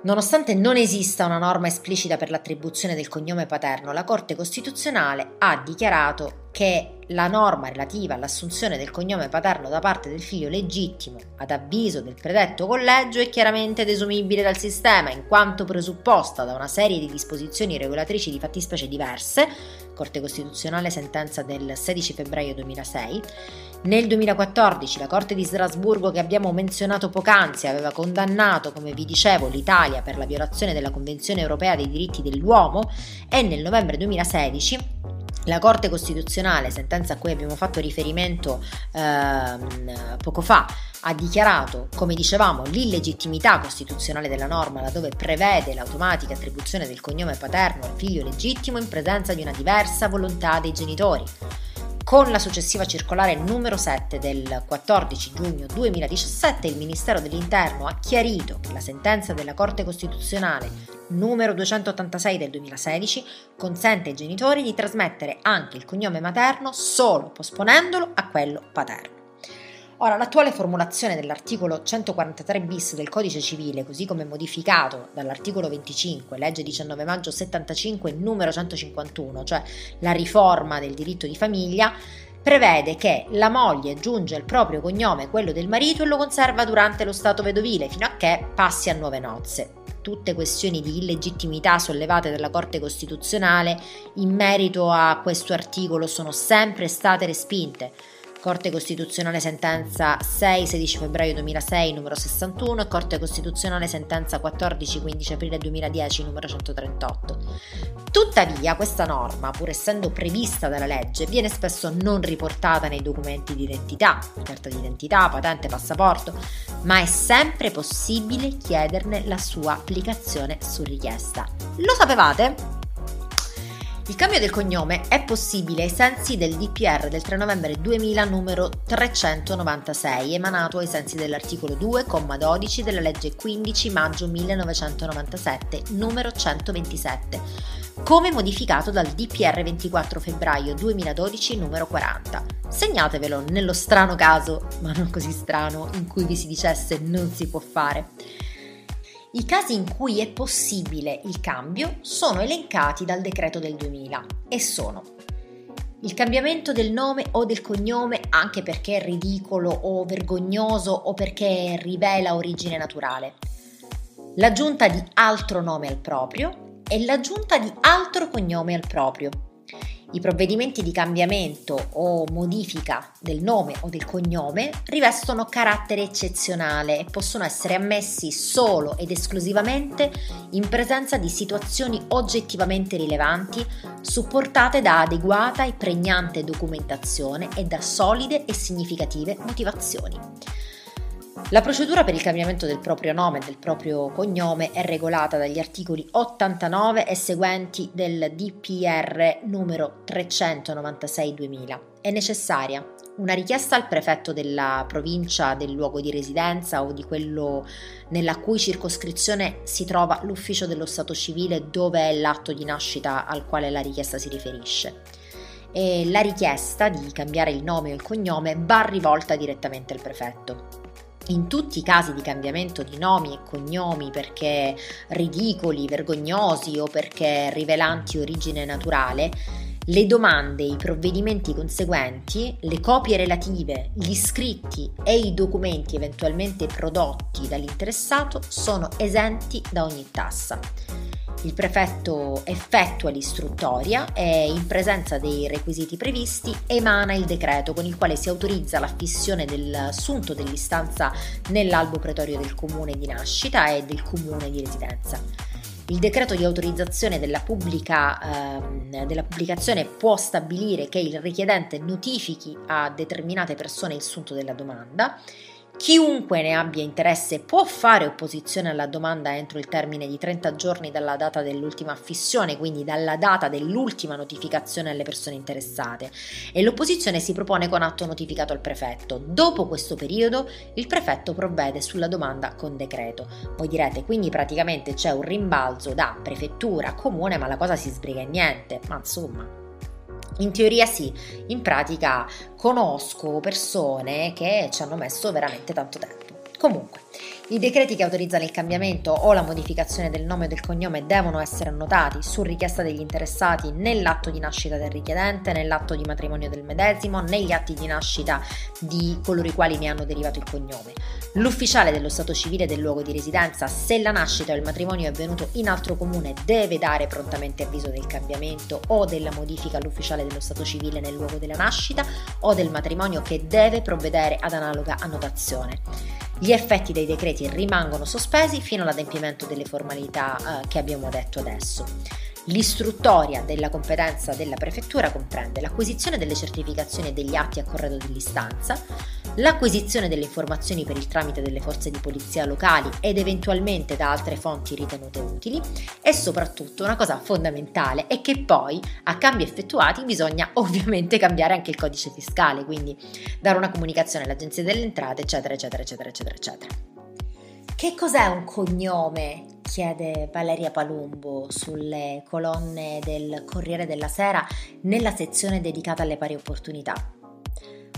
Nonostante non esista una norma esplicita per l'attribuzione del cognome paterno, la Corte Costituzionale ha dichiarato che la norma relativa all'assunzione del cognome paterno da parte del figlio legittimo, ad avviso del predetto collegio, è chiaramente desumibile dal sistema, in quanto presupposta da una serie di disposizioni regolatrici di fattispecie diverse, Corte Costituzionale sentenza del 16 febbraio 2006, nel 2014 la Corte di Strasburgo che abbiamo menzionato poc'anzi aveva condannato, come vi dicevo, l'Italia per la violazione della Convenzione europea dei diritti dell'uomo e nel novembre 2016 la Corte Costituzionale, sentenza a cui abbiamo fatto riferimento ehm, poco fa, ha dichiarato, come dicevamo, l'illegittimità costituzionale della norma laddove prevede l'automatica attribuzione del cognome paterno al figlio legittimo in presenza di una diversa volontà dei genitori. Con la successiva circolare numero 7 del 14 giugno 2017 il Ministero dell'Interno ha chiarito che la sentenza della Corte Costituzionale numero 286 del 2016 consente ai genitori di trasmettere anche il cognome materno solo posponendolo a quello paterno. Ora, l'attuale formulazione dell'articolo 143 bis del Codice Civile, così come modificato dall'articolo 25, legge 19 maggio 75, numero 151, cioè la riforma del diritto di famiglia, prevede che la moglie aggiunge il proprio cognome quello del marito e lo conserva durante lo stato vedovile fino a che passi a nuove nozze. tutte questioni di illegittimità sollevate dalla Corte Costituzionale in merito a questo articolo sono sempre state respinte. Corte Costituzionale sentenza 6-16 febbraio 2006 numero 61 e Corte Costituzionale sentenza 14-15 aprile 2010 numero 138. Tuttavia questa norma, pur essendo prevista dalla legge, viene spesso non riportata nei documenti di identità, carta di identità, patente, passaporto, ma è sempre possibile chiederne la sua applicazione su richiesta. Lo sapevate? Il cambio del cognome è possibile ai sensi del DPR del 3 novembre 2000 numero 396, emanato ai sensi dell'articolo 2,12 della legge 15 maggio 1997 numero 127, come modificato dal DPR 24 febbraio 2012 numero 40. Segnatevelo nello strano caso, ma non così strano, in cui vi si dicesse non si può fare. I casi in cui è possibile il cambio sono elencati dal decreto del 2000 e sono il cambiamento del nome o del cognome anche perché è ridicolo o vergognoso o perché rivela origine naturale, l'aggiunta di altro nome al proprio e l'aggiunta di altro cognome al proprio i provvedimenti di cambiamento o modifica del nome o del cognome rivestono carattere eccezionale e possono essere ammessi solo ed esclusivamente in presenza di situazioni oggettivamente rilevanti supportate da adeguata e pregnante documentazione e da solide e significative motivazioni. La procedura per il cambiamento del proprio nome e del proprio cognome è regolata dagli articoli 89 e seguenti del DPR numero 396-2000. È necessaria una richiesta al prefetto della provincia del luogo di residenza o di quello nella cui circoscrizione si trova l'ufficio dello Stato civile dove è l'atto di nascita al quale la richiesta si riferisce. E la richiesta di cambiare il nome o il cognome va rivolta direttamente al prefetto in tutti i casi di cambiamento di nomi e cognomi perché ridicoli, vergognosi o perché rivelanti origine naturale, le domande, i provvedimenti conseguenti, le copie relative, gli scritti e i documenti eventualmente prodotti dall'interessato sono esenti da ogni tassa. Il prefetto effettua l'istruttoria e, in presenza dei requisiti previsti, emana il decreto con il quale si autorizza l'affissione dell'assunto dell'istanza nell'albo pretorio del comune di nascita e del comune di residenza. Il decreto di autorizzazione della, pubblica, eh, della, pubblicazione può stabilire che il richiedente notifichi a determinate persone il sunto della domanda Chiunque ne abbia interesse può fare opposizione alla domanda entro il termine di 30 giorni dalla data dell'ultima affissione, quindi dalla data dell'ultima notificazione alle persone interessate, e l'opposizione si propone con atto notificato al prefetto. Dopo questo periodo il prefetto provvede sulla domanda con decreto. Voi direte quindi praticamente c'è un rimbalzo da prefettura a comune, ma la cosa si sbriga in niente, ma insomma in teoria sì, in pratica conosco persone che ci hanno messo veramente tanto tempo. Comunque, i decreti che autorizzano il cambiamento o la modificazione del nome o del cognome devono essere annotati su richiesta degli interessati nell'atto di nascita del richiedente, nell'atto di matrimonio del medesimo, negli atti di nascita di coloro i quali ne hanno derivato il cognome. L'ufficiale dello Stato civile del luogo di residenza, se la nascita o il matrimonio è avvenuto in altro comune, deve dare prontamente avviso del cambiamento o della modifica all'ufficiale dello Stato civile nel luogo della nascita o del matrimonio che deve provvedere ad analoga annotazione. Gli effetti dei decreti rimangono sospesi fino all'adempimento delle formalità eh, che abbiamo detto adesso. L'istruttoria della competenza della prefettura comprende l'acquisizione delle certificazioni e degli atti a corredo dell'istanza, l'acquisizione delle informazioni per il tramite delle forze di polizia locali ed eventualmente da altre fonti ritenute utili e soprattutto una cosa fondamentale è che poi a cambi effettuati bisogna <laughs> ovviamente cambiare anche il codice fiscale, quindi dare una comunicazione all'agenzia delle entrate, eccetera, eccetera, eccetera, eccetera, eccetera. Che cos'è un cognome? chiede Valeria Palumbo sulle colonne del Corriere della Sera nella sezione dedicata alle pari opportunità.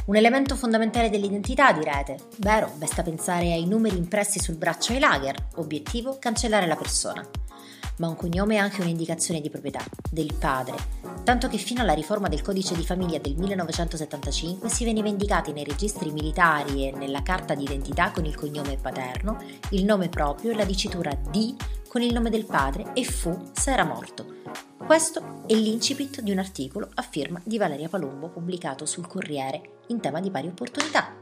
Un elemento fondamentale dell'identità, direte. Vero, basta pensare ai numeri impressi sul braccio ai lager. Obiettivo, cancellare la persona. Ma un cognome è anche un'indicazione di proprietà, del padre, tanto che fino alla riforma del codice di famiglia del 1975 si veniva indicati nei registri militari e nella carta d'identità con il cognome paterno, il nome proprio e la dicitura di con il nome del padre e fu se era morto. Questo è l'incipit di un articolo a firma di Valeria Palumbo pubblicato sul Corriere in tema di pari opportunità.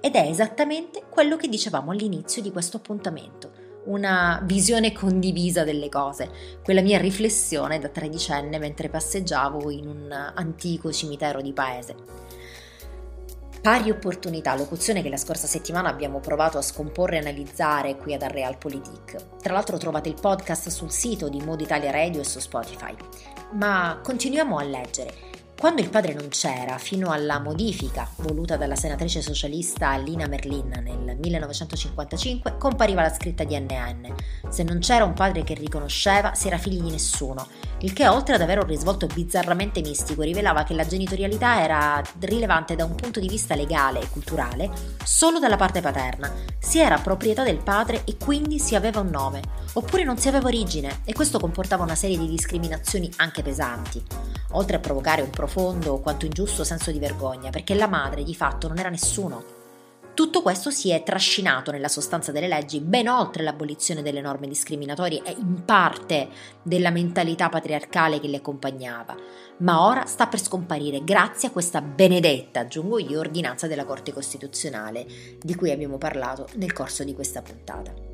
Ed è esattamente quello che dicevamo all'inizio di questo appuntamento una visione condivisa delle cose, quella mia riflessione da tredicenne mentre passeggiavo in un antico cimitero di paese. Pari opportunità, locuzione che la scorsa settimana abbiamo provato a scomporre e analizzare qui ad Realpolitik. Tra l'altro trovate il podcast sul sito di Mood Italia Radio e su Spotify. Ma continuiamo a leggere. Quando il padre non c'era, fino alla modifica voluta dalla senatrice socialista Lina Merlin nel 1955, compariva la scritta di NN. Se non c'era un padre che riconosceva, si era figli di nessuno, il che oltre ad avere un risvolto bizzarramente mistico rivelava che la genitorialità era rilevante da un punto di vista legale e culturale solo dalla parte paterna, si era proprietà del padre e quindi si aveva un nome, oppure non si aveva origine e questo comportava una serie di discriminazioni anche pesanti, oltre a provocare un profondo quanto ingiusto senso di vergogna, perché la madre di fatto non era nessuno tutto questo si è trascinato nella sostanza delle leggi ben oltre l'abolizione delle norme discriminatorie e in parte della mentalità patriarcale che le accompagnava, ma ora sta per scomparire grazie a questa benedetta, aggiungo io, ordinanza della Corte Costituzionale di cui abbiamo parlato nel corso di questa puntata.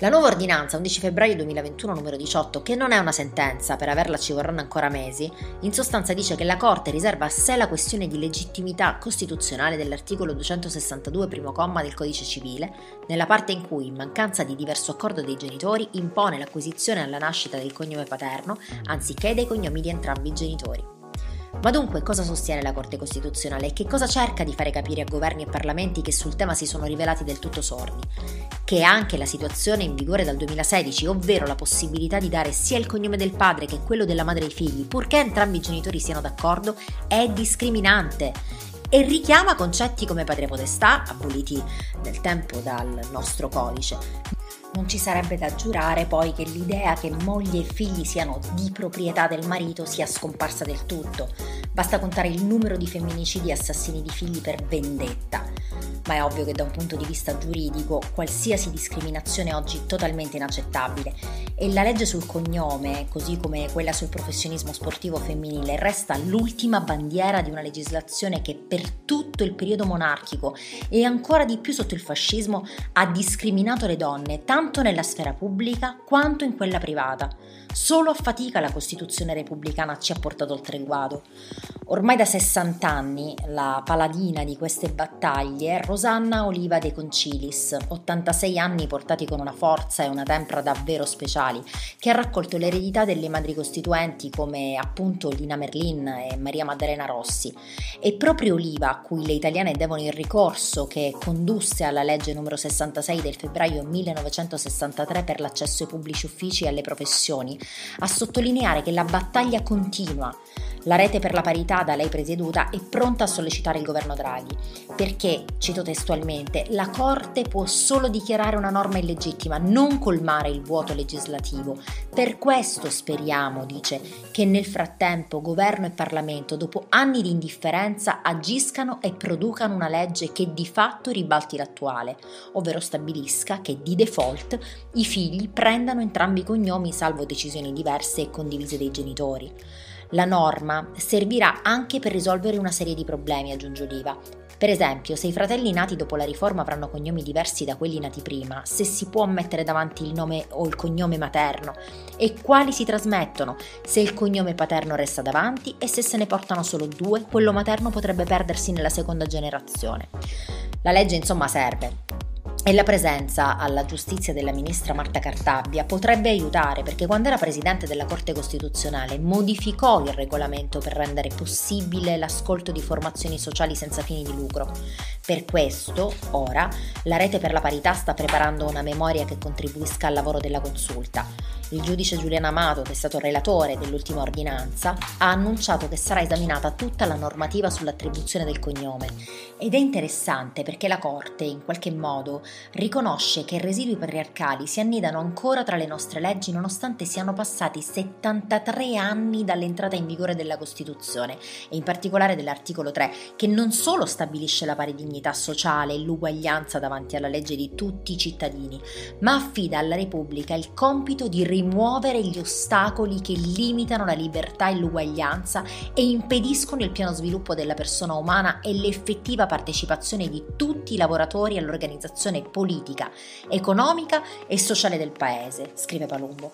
La nuova ordinanza 11 febbraio 2021 numero 18, che non è una sentenza, per averla ci vorranno ancora mesi, in sostanza dice che la Corte riserva a sé la questione di legittimità costituzionale dell'articolo 262 primo comma del Codice civile, nella parte in cui, in mancanza di diverso accordo dei genitori, impone l'acquisizione alla nascita del cognome paterno, anziché dei cognomi di entrambi i genitori. Ma dunque cosa sostiene la Corte Costituzionale e che cosa cerca di fare capire a governi e parlamenti che sul tema si sono rivelati del tutto sordi? Che anche la situazione in vigore dal 2016, ovvero la possibilità di dare sia il cognome del padre che quello della madre ai figli, purché entrambi i genitori siano d'accordo, è discriminante e richiama concetti come patria potestà, aboliti nel tempo dal nostro codice, non ci sarebbe da giurare poi che l'idea che moglie e figli siano di proprietà del marito sia scomparsa del tutto. Basta contare il numero di femminicidi e assassini di figli per vendetta ma è ovvio che da un punto di vista giuridico qualsiasi discriminazione è oggi totalmente inaccettabile e la legge sul cognome, così come quella sul professionismo sportivo femminile, resta l'ultima bandiera di una legislazione che per tutto il periodo monarchico e ancora di più sotto il fascismo ha discriminato le donne tanto nella sfera pubblica quanto in quella privata. Solo a fatica la Costituzione repubblicana ci ha portato oltre il. Ormai da 60 anni la paladina di queste battaglie è Rosanna Oliva De Concilis, 86 anni portati con una forza e una tempra davvero speciali, che ha raccolto l'eredità delle madri costituenti come appunto Lina Merlin e Maria Maddalena Rossi. E proprio Oliva, a cui le italiane devono il ricorso che condusse alla legge numero 66 del febbraio 1963 per l'accesso ai pubblici uffici e alle professioni, a sottolineare che la battaglia continua. La rete per la parità da lei presieduta è pronta a sollecitare il governo Draghi, perché, cito testualmente, la Corte può solo dichiarare una norma illegittima, non colmare il vuoto legislativo. Per questo speriamo, dice, che nel frattempo governo e Parlamento, dopo anni di indifferenza, agiscano e producano una legge che di fatto ribalti l'attuale, ovvero stabilisca che di default i figli prendano entrambi i cognomi salvo decisioni diverse e condivise dei genitori. La norma servirà anche per risolvere una serie di problemi, aggiunge Oliva. Per esempio, se i fratelli nati dopo la riforma avranno cognomi diversi da quelli nati prima, se si può mettere davanti il nome o il cognome materno e quali si trasmettono, se il cognome paterno resta davanti e se se ne portano solo due, quello materno potrebbe perdersi nella seconda generazione. La legge insomma serve, e la presenza alla giustizia della ministra Marta Cartabbia potrebbe aiutare perché quando era presidente della Corte Costituzionale modificò il regolamento per rendere possibile l'ascolto di formazioni sociali senza fini di lucro. Per questo, ora, la Rete per la Parità sta preparando una memoria che contribuisca al lavoro della consulta. Il giudice Giuliano Amato, che è stato relatore dell'ultima ordinanza, ha annunciato che sarà esaminata tutta la normativa sull'attribuzione del cognome. Ed è interessante perché la Corte, in qualche modo, riconosce che i residui patriarcali si annidano ancora tra le nostre leggi nonostante siano passati 73 anni dall'entrata in vigore della Costituzione e in particolare dell'articolo 3, che non solo stabilisce la pari dignità sociale e l'uguaglianza davanti alla legge di tutti i cittadini, ma affida alla Repubblica il compito di rimuovere gli ostacoli che limitano la libertà e l'uguaglianza e impediscono il pieno sviluppo della persona umana e l'effettiva partecipazione di tutti i lavoratori all'organizzazione politica, economica e sociale del Paese, scrive Palumbo.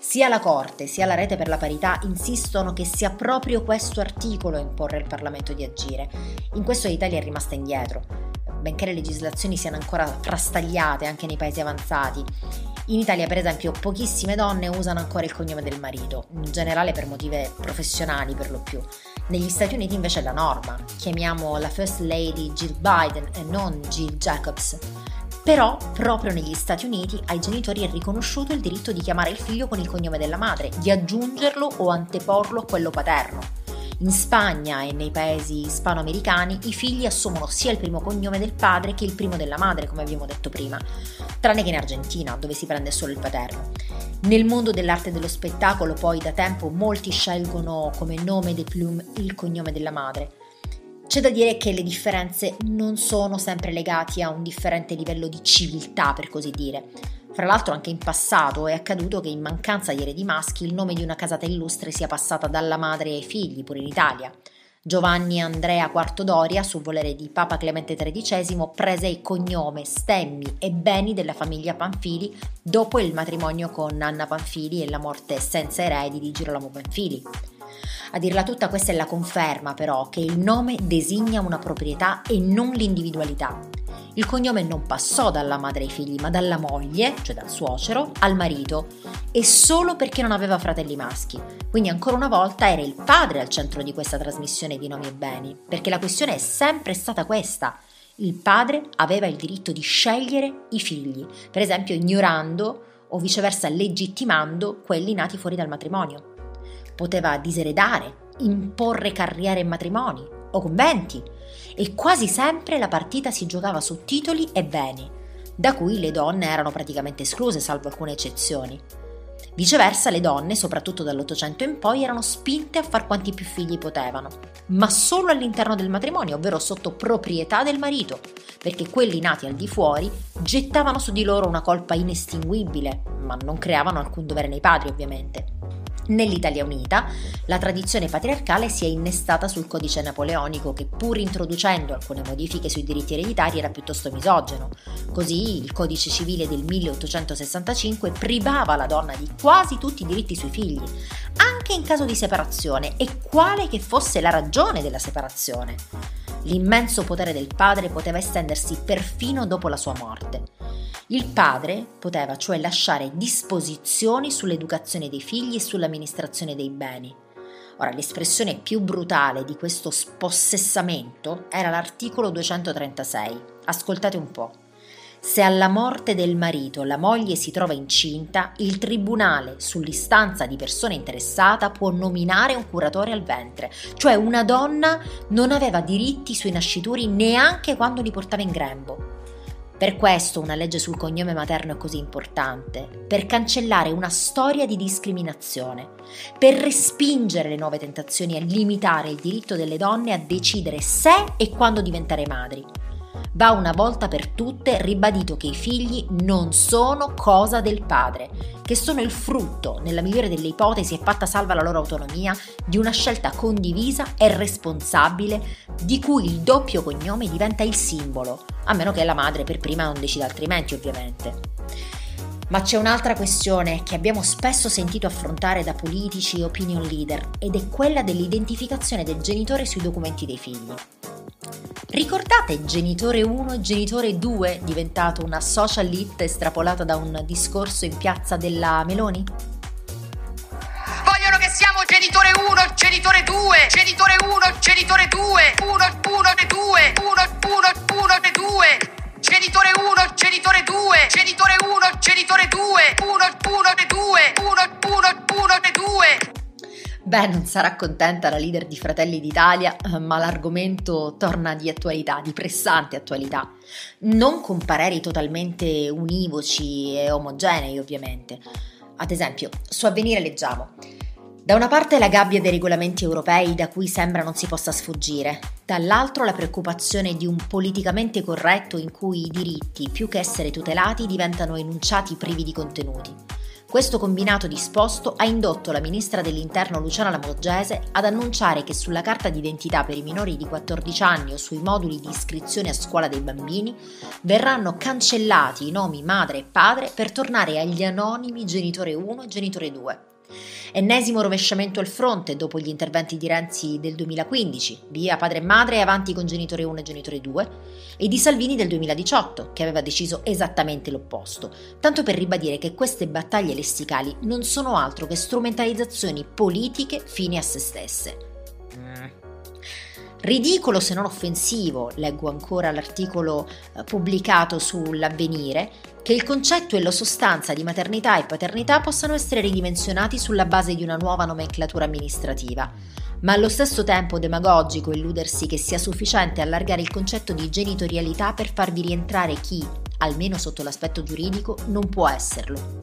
Sia la Corte sia la Rete per la Parità insistono che sia proprio questo articolo a imporre al Parlamento di agire. In questo l'Italia è rimasta indietro, benché le legislazioni siano ancora frastagliate anche nei paesi avanzati. In Italia, per esempio, pochissime donne usano ancora il cognome del marito, in generale per motivi professionali per lo più. Negli Stati Uniti invece è la norma. Chiamiamo la First Lady Jill Biden e non Jill Jacobs. Però, proprio negli Stati Uniti, ai genitori è riconosciuto il diritto di chiamare il figlio con il cognome della madre, di aggiungerlo o anteporlo a quello paterno. In Spagna e nei paesi ispanoamericani i figli assumono sia il primo cognome del padre che il primo della madre, come abbiamo detto prima, tranne che in Argentina, dove si prende solo il paterno. Nel mondo dell'arte e dello spettacolo, poi, da tempo molti scelgono come nome de plume il cognome della madre. C'è da dire che le differenze non sono sempre legate a un differente livello di civiltà, per così dire. Fra l'altro anche in passato è accaduto che in mancanza di eredi maschi il nome di una casata illustre sia passata dalla madre ai figli, pure in Italia. Giovanni Andrea IV Doria, su volere di Papa Clemente XIII, prese il cognome, stemmi e beni della famiglia Panfili dopo il matrimonio con Anna Panfili e la morte senza eredi di Girolamo Panfili. A dirla tutta questa è la conferma però che il nome designa una proprietà e non l'individualità. Il cognome non passò dalla madre ai figli, ma dalla moglie, cioè dal suocero, al marito, e solo perché non aveva fratelli maschi. Quindi ancora una volta era il padre al centro di questa trasmissione di nomi e beni, perché la questione è sempre stata questa. Il padre aveva il diritto di scegliere i figli, per esempio ignorando o viceversa legittimando quelli nati fuori dal matrimonio. Poteva diseredare, imporre carriere e matrimoni o conventi, e quasi sempre la partita si giocava su titoli e beni, da cui le donne erano praticamente escluse, salvo alcune eccezioni. Viceversa, le donne, soprattutto dall'Ottocento in poi, erano spinte a far quanti più figli potevano, ma solo all'interno del matrimonio, ovvero sotto proprietà del marito, perché quelli nati al di fuori gettavano su di loro una colpa inestinguibile, ma non creavano alcun dovere nei padri, ovviamente. Nell'Italia Unita la tradizione patriarcale si è innestata sul codice napoleonico che pur introducendo alcune modifiche sui diritti ereditari era piuttosto misogeno. Così il codice civile del 1865 privava la donna di quasi tutti i diritti sui figli, anche in caso di separazione e quale che fosse la ragione della separazione. L'immenso potere del padre poteva estendersi perfino dopo la sua morte. Il padre poteva cioè lasciare disposizioni sull'educazione dei figli e sull'amministrazione dei beni. Ora, l'espressione più brutale di questo spossessamento era l'articolo 236. Ascoltate un po'. Se alla morte del marito la moglie si trova incinta, il tribunale, sull'istanza di persona interessata, può nominare un curatore al ventre, cioè una donna non aveva diritti sui nascituri neanche quando li portava in grembo. Per questo una legge sul cognome materno è così importante, per cancellare una storia di discriminazione, per respingere le nuove tentazioni e limitare il diritto delle donne a decidere se e quando diventare madri va una volta per tutte ribadito che i figli non sono cosa del padre, che sono il frutto, nella migliore delle ipotesi e fatta salva la loro autonomia, di una scelta condivisa e responsabile di cui il doppio cognome diventa il simbolo, a meno che la madre per prima non decida altrimenti ovviamente. Ma c'è un'altra questione che abbiamo spesso sentito affrontare da politici e opinion leader ed è quella dell'identificazione del genitore sui documenti dei figli. Ricordate genitore 1 e genitore 2 diventato una social hit estrapolata da un discorso in piazza della Meloni? Vogliono che siamo genitore 1, genitore 2, genitore 1, genitore 2, 1, 1 e 2, 1, 1, 1 e 2. Genitore 1, genitore 2, genitore 1, genitore 2, 1, 1 e 2, 1, Beh, non sarà contenta la leader di Fratelli d'Italia, ma l'argomento torna di attualità, di pressante attualità. Non con pareri totalmente univoci e omogenei, ovviamente. Ad esempio, su Avvenire leggiamo da una parte la gabbia dei regolamenti europei da cui sembra non si possa sfuggire, dall'altro la preoccupazione di un politicamente corretto in cui i diritti, più che essere tutelati, diventano enunciati privi di contenuti. Questo combinato disposto ha indotto la ministra dell'Interno Luciana Lamorgese ad annunciare che sulla carta d'identità per i minori di 14 anni o sui moduli di iscrizione a scuola dei bambini verranno cancellati i nomi madre e padre per tornare agli anonimi genitore 1 e genitore 2. Ennesimo rovesciamento al fronte dopo gli interventi di Renzi del 2015, via padre e madre e avanti con genitore 1 e genitore 2, e di Salvini del 2018, che aveva deciso esattamente l'opposto, tanto per ribadire che queste battaglie lessicali non sono altro che strumentalizzazioni politiche fini a se stesse. Mm. Ridicolo se non offensivo, leggo ancora l'articolo eh, pubblicato sull'avvenire, che il concetto e la sostanza di maternità e paternità possano essere ridimensionati sulla base di una nuova nomenclatura amministrativa. Ma allo stesso tempo demagogico illudersi che sia sufficiente allargare il concetto di genitorialità per farvi rientrare chi, almeno sotto l'aspetto giuridico, non può esserlo.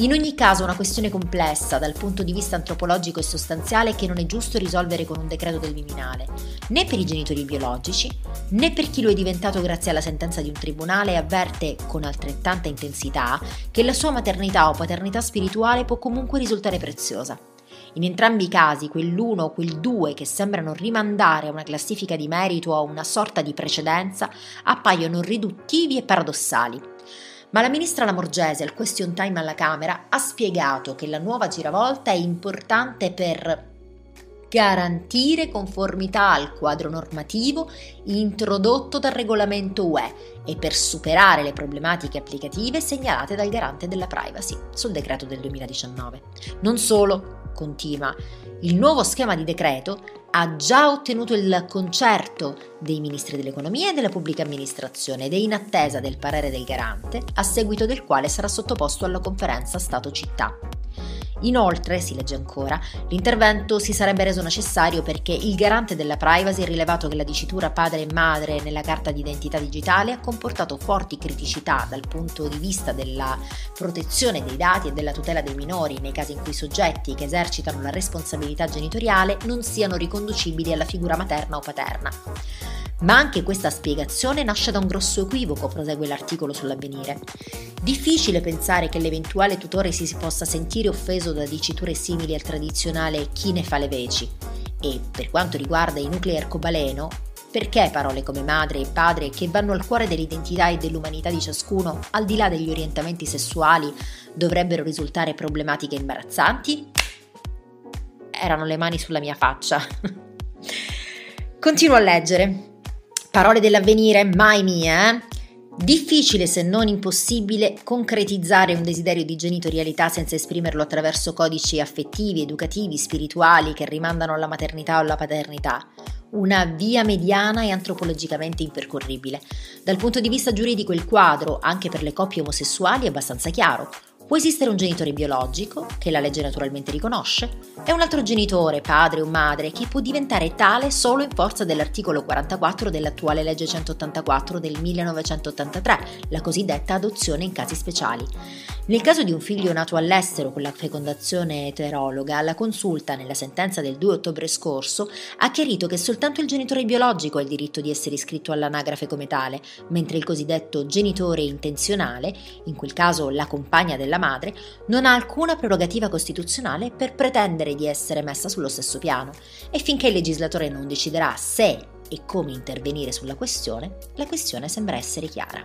In ogni caso una questione complessa dal punto di vista antropologico e sostanziale che non è giusto risolvere con un decreto del Viminale, né per i genitori biologici, né per chi lo è diventato grazie alla sentenza di un tribunale e avverte con altrettanta intensità che la sua maternità o paternità spirituale può comunque risultare preziosa. In entrambi i casi, quell'uno o quel due che sembrano rimandare a una classifica di merito o a una sorta di precedenza appaiono riduttivi e paradossali. Ma la ministra Lamorgese al question time alla Camera ha spiegato che la nuova giravolta è importante per garantire conformità al quadro normativo introdotto dal regolamento UE e per superare le problematiche applicative segnalate dal garante della privacy sul decreto del 2019. Non solo, continua, il nuovo schema di decreto ha già ottenuto il concerto dei ministri dell'economia e della pubblica amministrazione ed è in attesa del parere del garante, a seguito del quale sarà sottoposto alla conferenza Stato-Città. Inoltre, si legge ancora, l'intervento si sarebbe reso necessario perché il garante della privacy ha rilevato che la dicitura padre e madre nella carta d'identità digitale ha comportato forti criticità dal punto di vista della protezione dei dati e della tutela dei minori nei casi in cui i soggetti che esercitano la responsabilità genitoriale non siano riconducibili alla figura materna o paterna. Ma anche questa spiegazione nasce da un grosso equivoco, prosegue l'articolo sull'avvenire. Difficile pensare che l'eventuale tutore si possa sentire offeso da diciture simili al tradizionale chi ne fa le veci. E per quanto riguarda i nuclei arcobaleno, perché parole come madre e padre, che vanno al cuore dell'identità e dell'umanità di ciascuno, al di là degli orientamenti sessuali, dovrebbero risultare problematiche e imbarazzanti? Erano le mani sulla mia faccia. <laughs> Continuo a leggere. Parole dell'avvenire, mai mie, eh? Difficile se non impossibile concretizzare un desiderio di genitorialità senza esprimerlo attraverso codici affettivi, educativi, spirituali che rimandano alla maternità o alla paternità. Una via mediana e antropologicamente impercorribile. Dal punto di vista giuridico il quadro, anche per le coppie omosessuali, è abbastanza chiaro. Può esistere un genitore biologico, che la legge naturalmente riconosce, e un altro genitore, padre o madre, che può diventare tale solo in forza dell'articolo 44 dell'attuale legge 184 del 1983, la cosiddetta adozione in casi speciali. Nel caso di un figlio nato all'estero con la fecondazione eterologa, la consulta, nella sentenza del 2 ottobre scorso, ha chiarito che soltanto il genitore biologico ha il diritto di essere iscritto all'anagrafe come tale, mentre il cosiddetto genitore intenzionale, in quel caso la compagna della madre, non ha alcuna prerogativa costituzionale per pretendere di essere messa sullo stesso piano. E finché il legislatore non deciderà se e come intervenire sulla questione, la questione sembra essere chiara.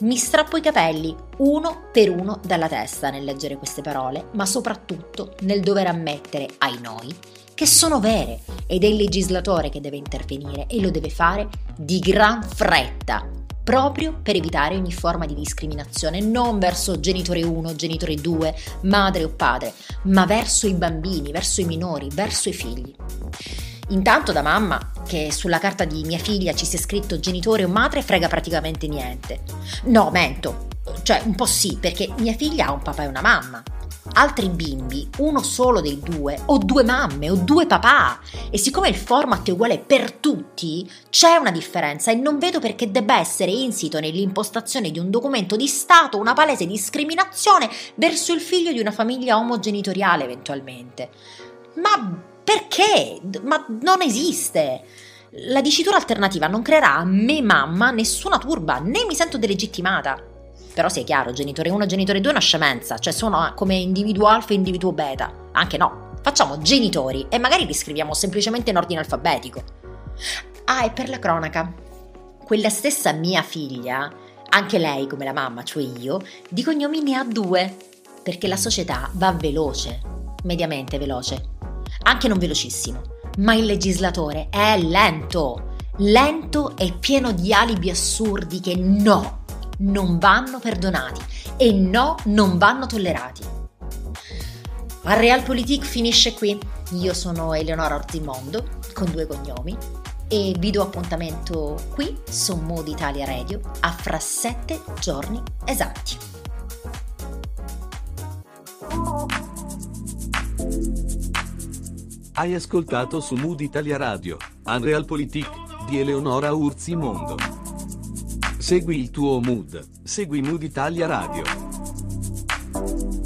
Mi strappo i capelli uno per uno dalla testa nel leggere queste parole, ma soprattutto nel dover ammettere ai noi che sono vere ed è il legislatore che deve intervenire e lo deve fare di gran fretta, proprio per evitare ogni forma di discriminazione, non verso genitore 1, genitore 2, madre o padre, ma verso i bambini, verso i minori, verso i figli. Intanto da mamma, che sulla carta di mia figlia ci sia scritto genitore o madre, frega praticamente niente. No, mento. Cioè, un po' sì, perché mia figlia ha un papà e una mamma. Altri bimbi, uno solo dei due, o due mamme, o due papà. E siccome il format è uguale per tutti, c'è una differenza e non vedo perché debba essere insito nell'impostazione di un documento di Stato una palese discriminazione verso il figlio di una famiglia omogenitoriale eventualmente. Ma perché? Ma non esiste! La dicitura alternativa non creerà a me mamma nessuna turba, né mi sento delegittimata. Però sia chiaro, genitore 1 e genitore 2 è una scemenza, cioè sono come individuo alfa e individuo beta. Anche no, facciamo genitori e magari li scriviamo semplicemente in ordine alfabetico. Ah, e per la cronaca, quella stessa mia figlia, anche lei come la mamma, cioè io, di cognomi ne ha due, perché la società va veloce, mediamente veloce, anche non velocissimo, ma il legislatore è lento, lento e pieno di alibi assurdi che no, non vanno perdonati e no, non vanno tollerati. A Realpolitik finisce qui. Io sono Eleonora Orzimondo, con due cognomi, e vi do appuntamento qui su Mood Italia Radio a fra sette giorni esatti. Hai ascoltato su Mood Italia Radio, Unrealpolitik di Eleonora Urzi Mondo. Segui il tuo mood, segui Mood Italia Radio.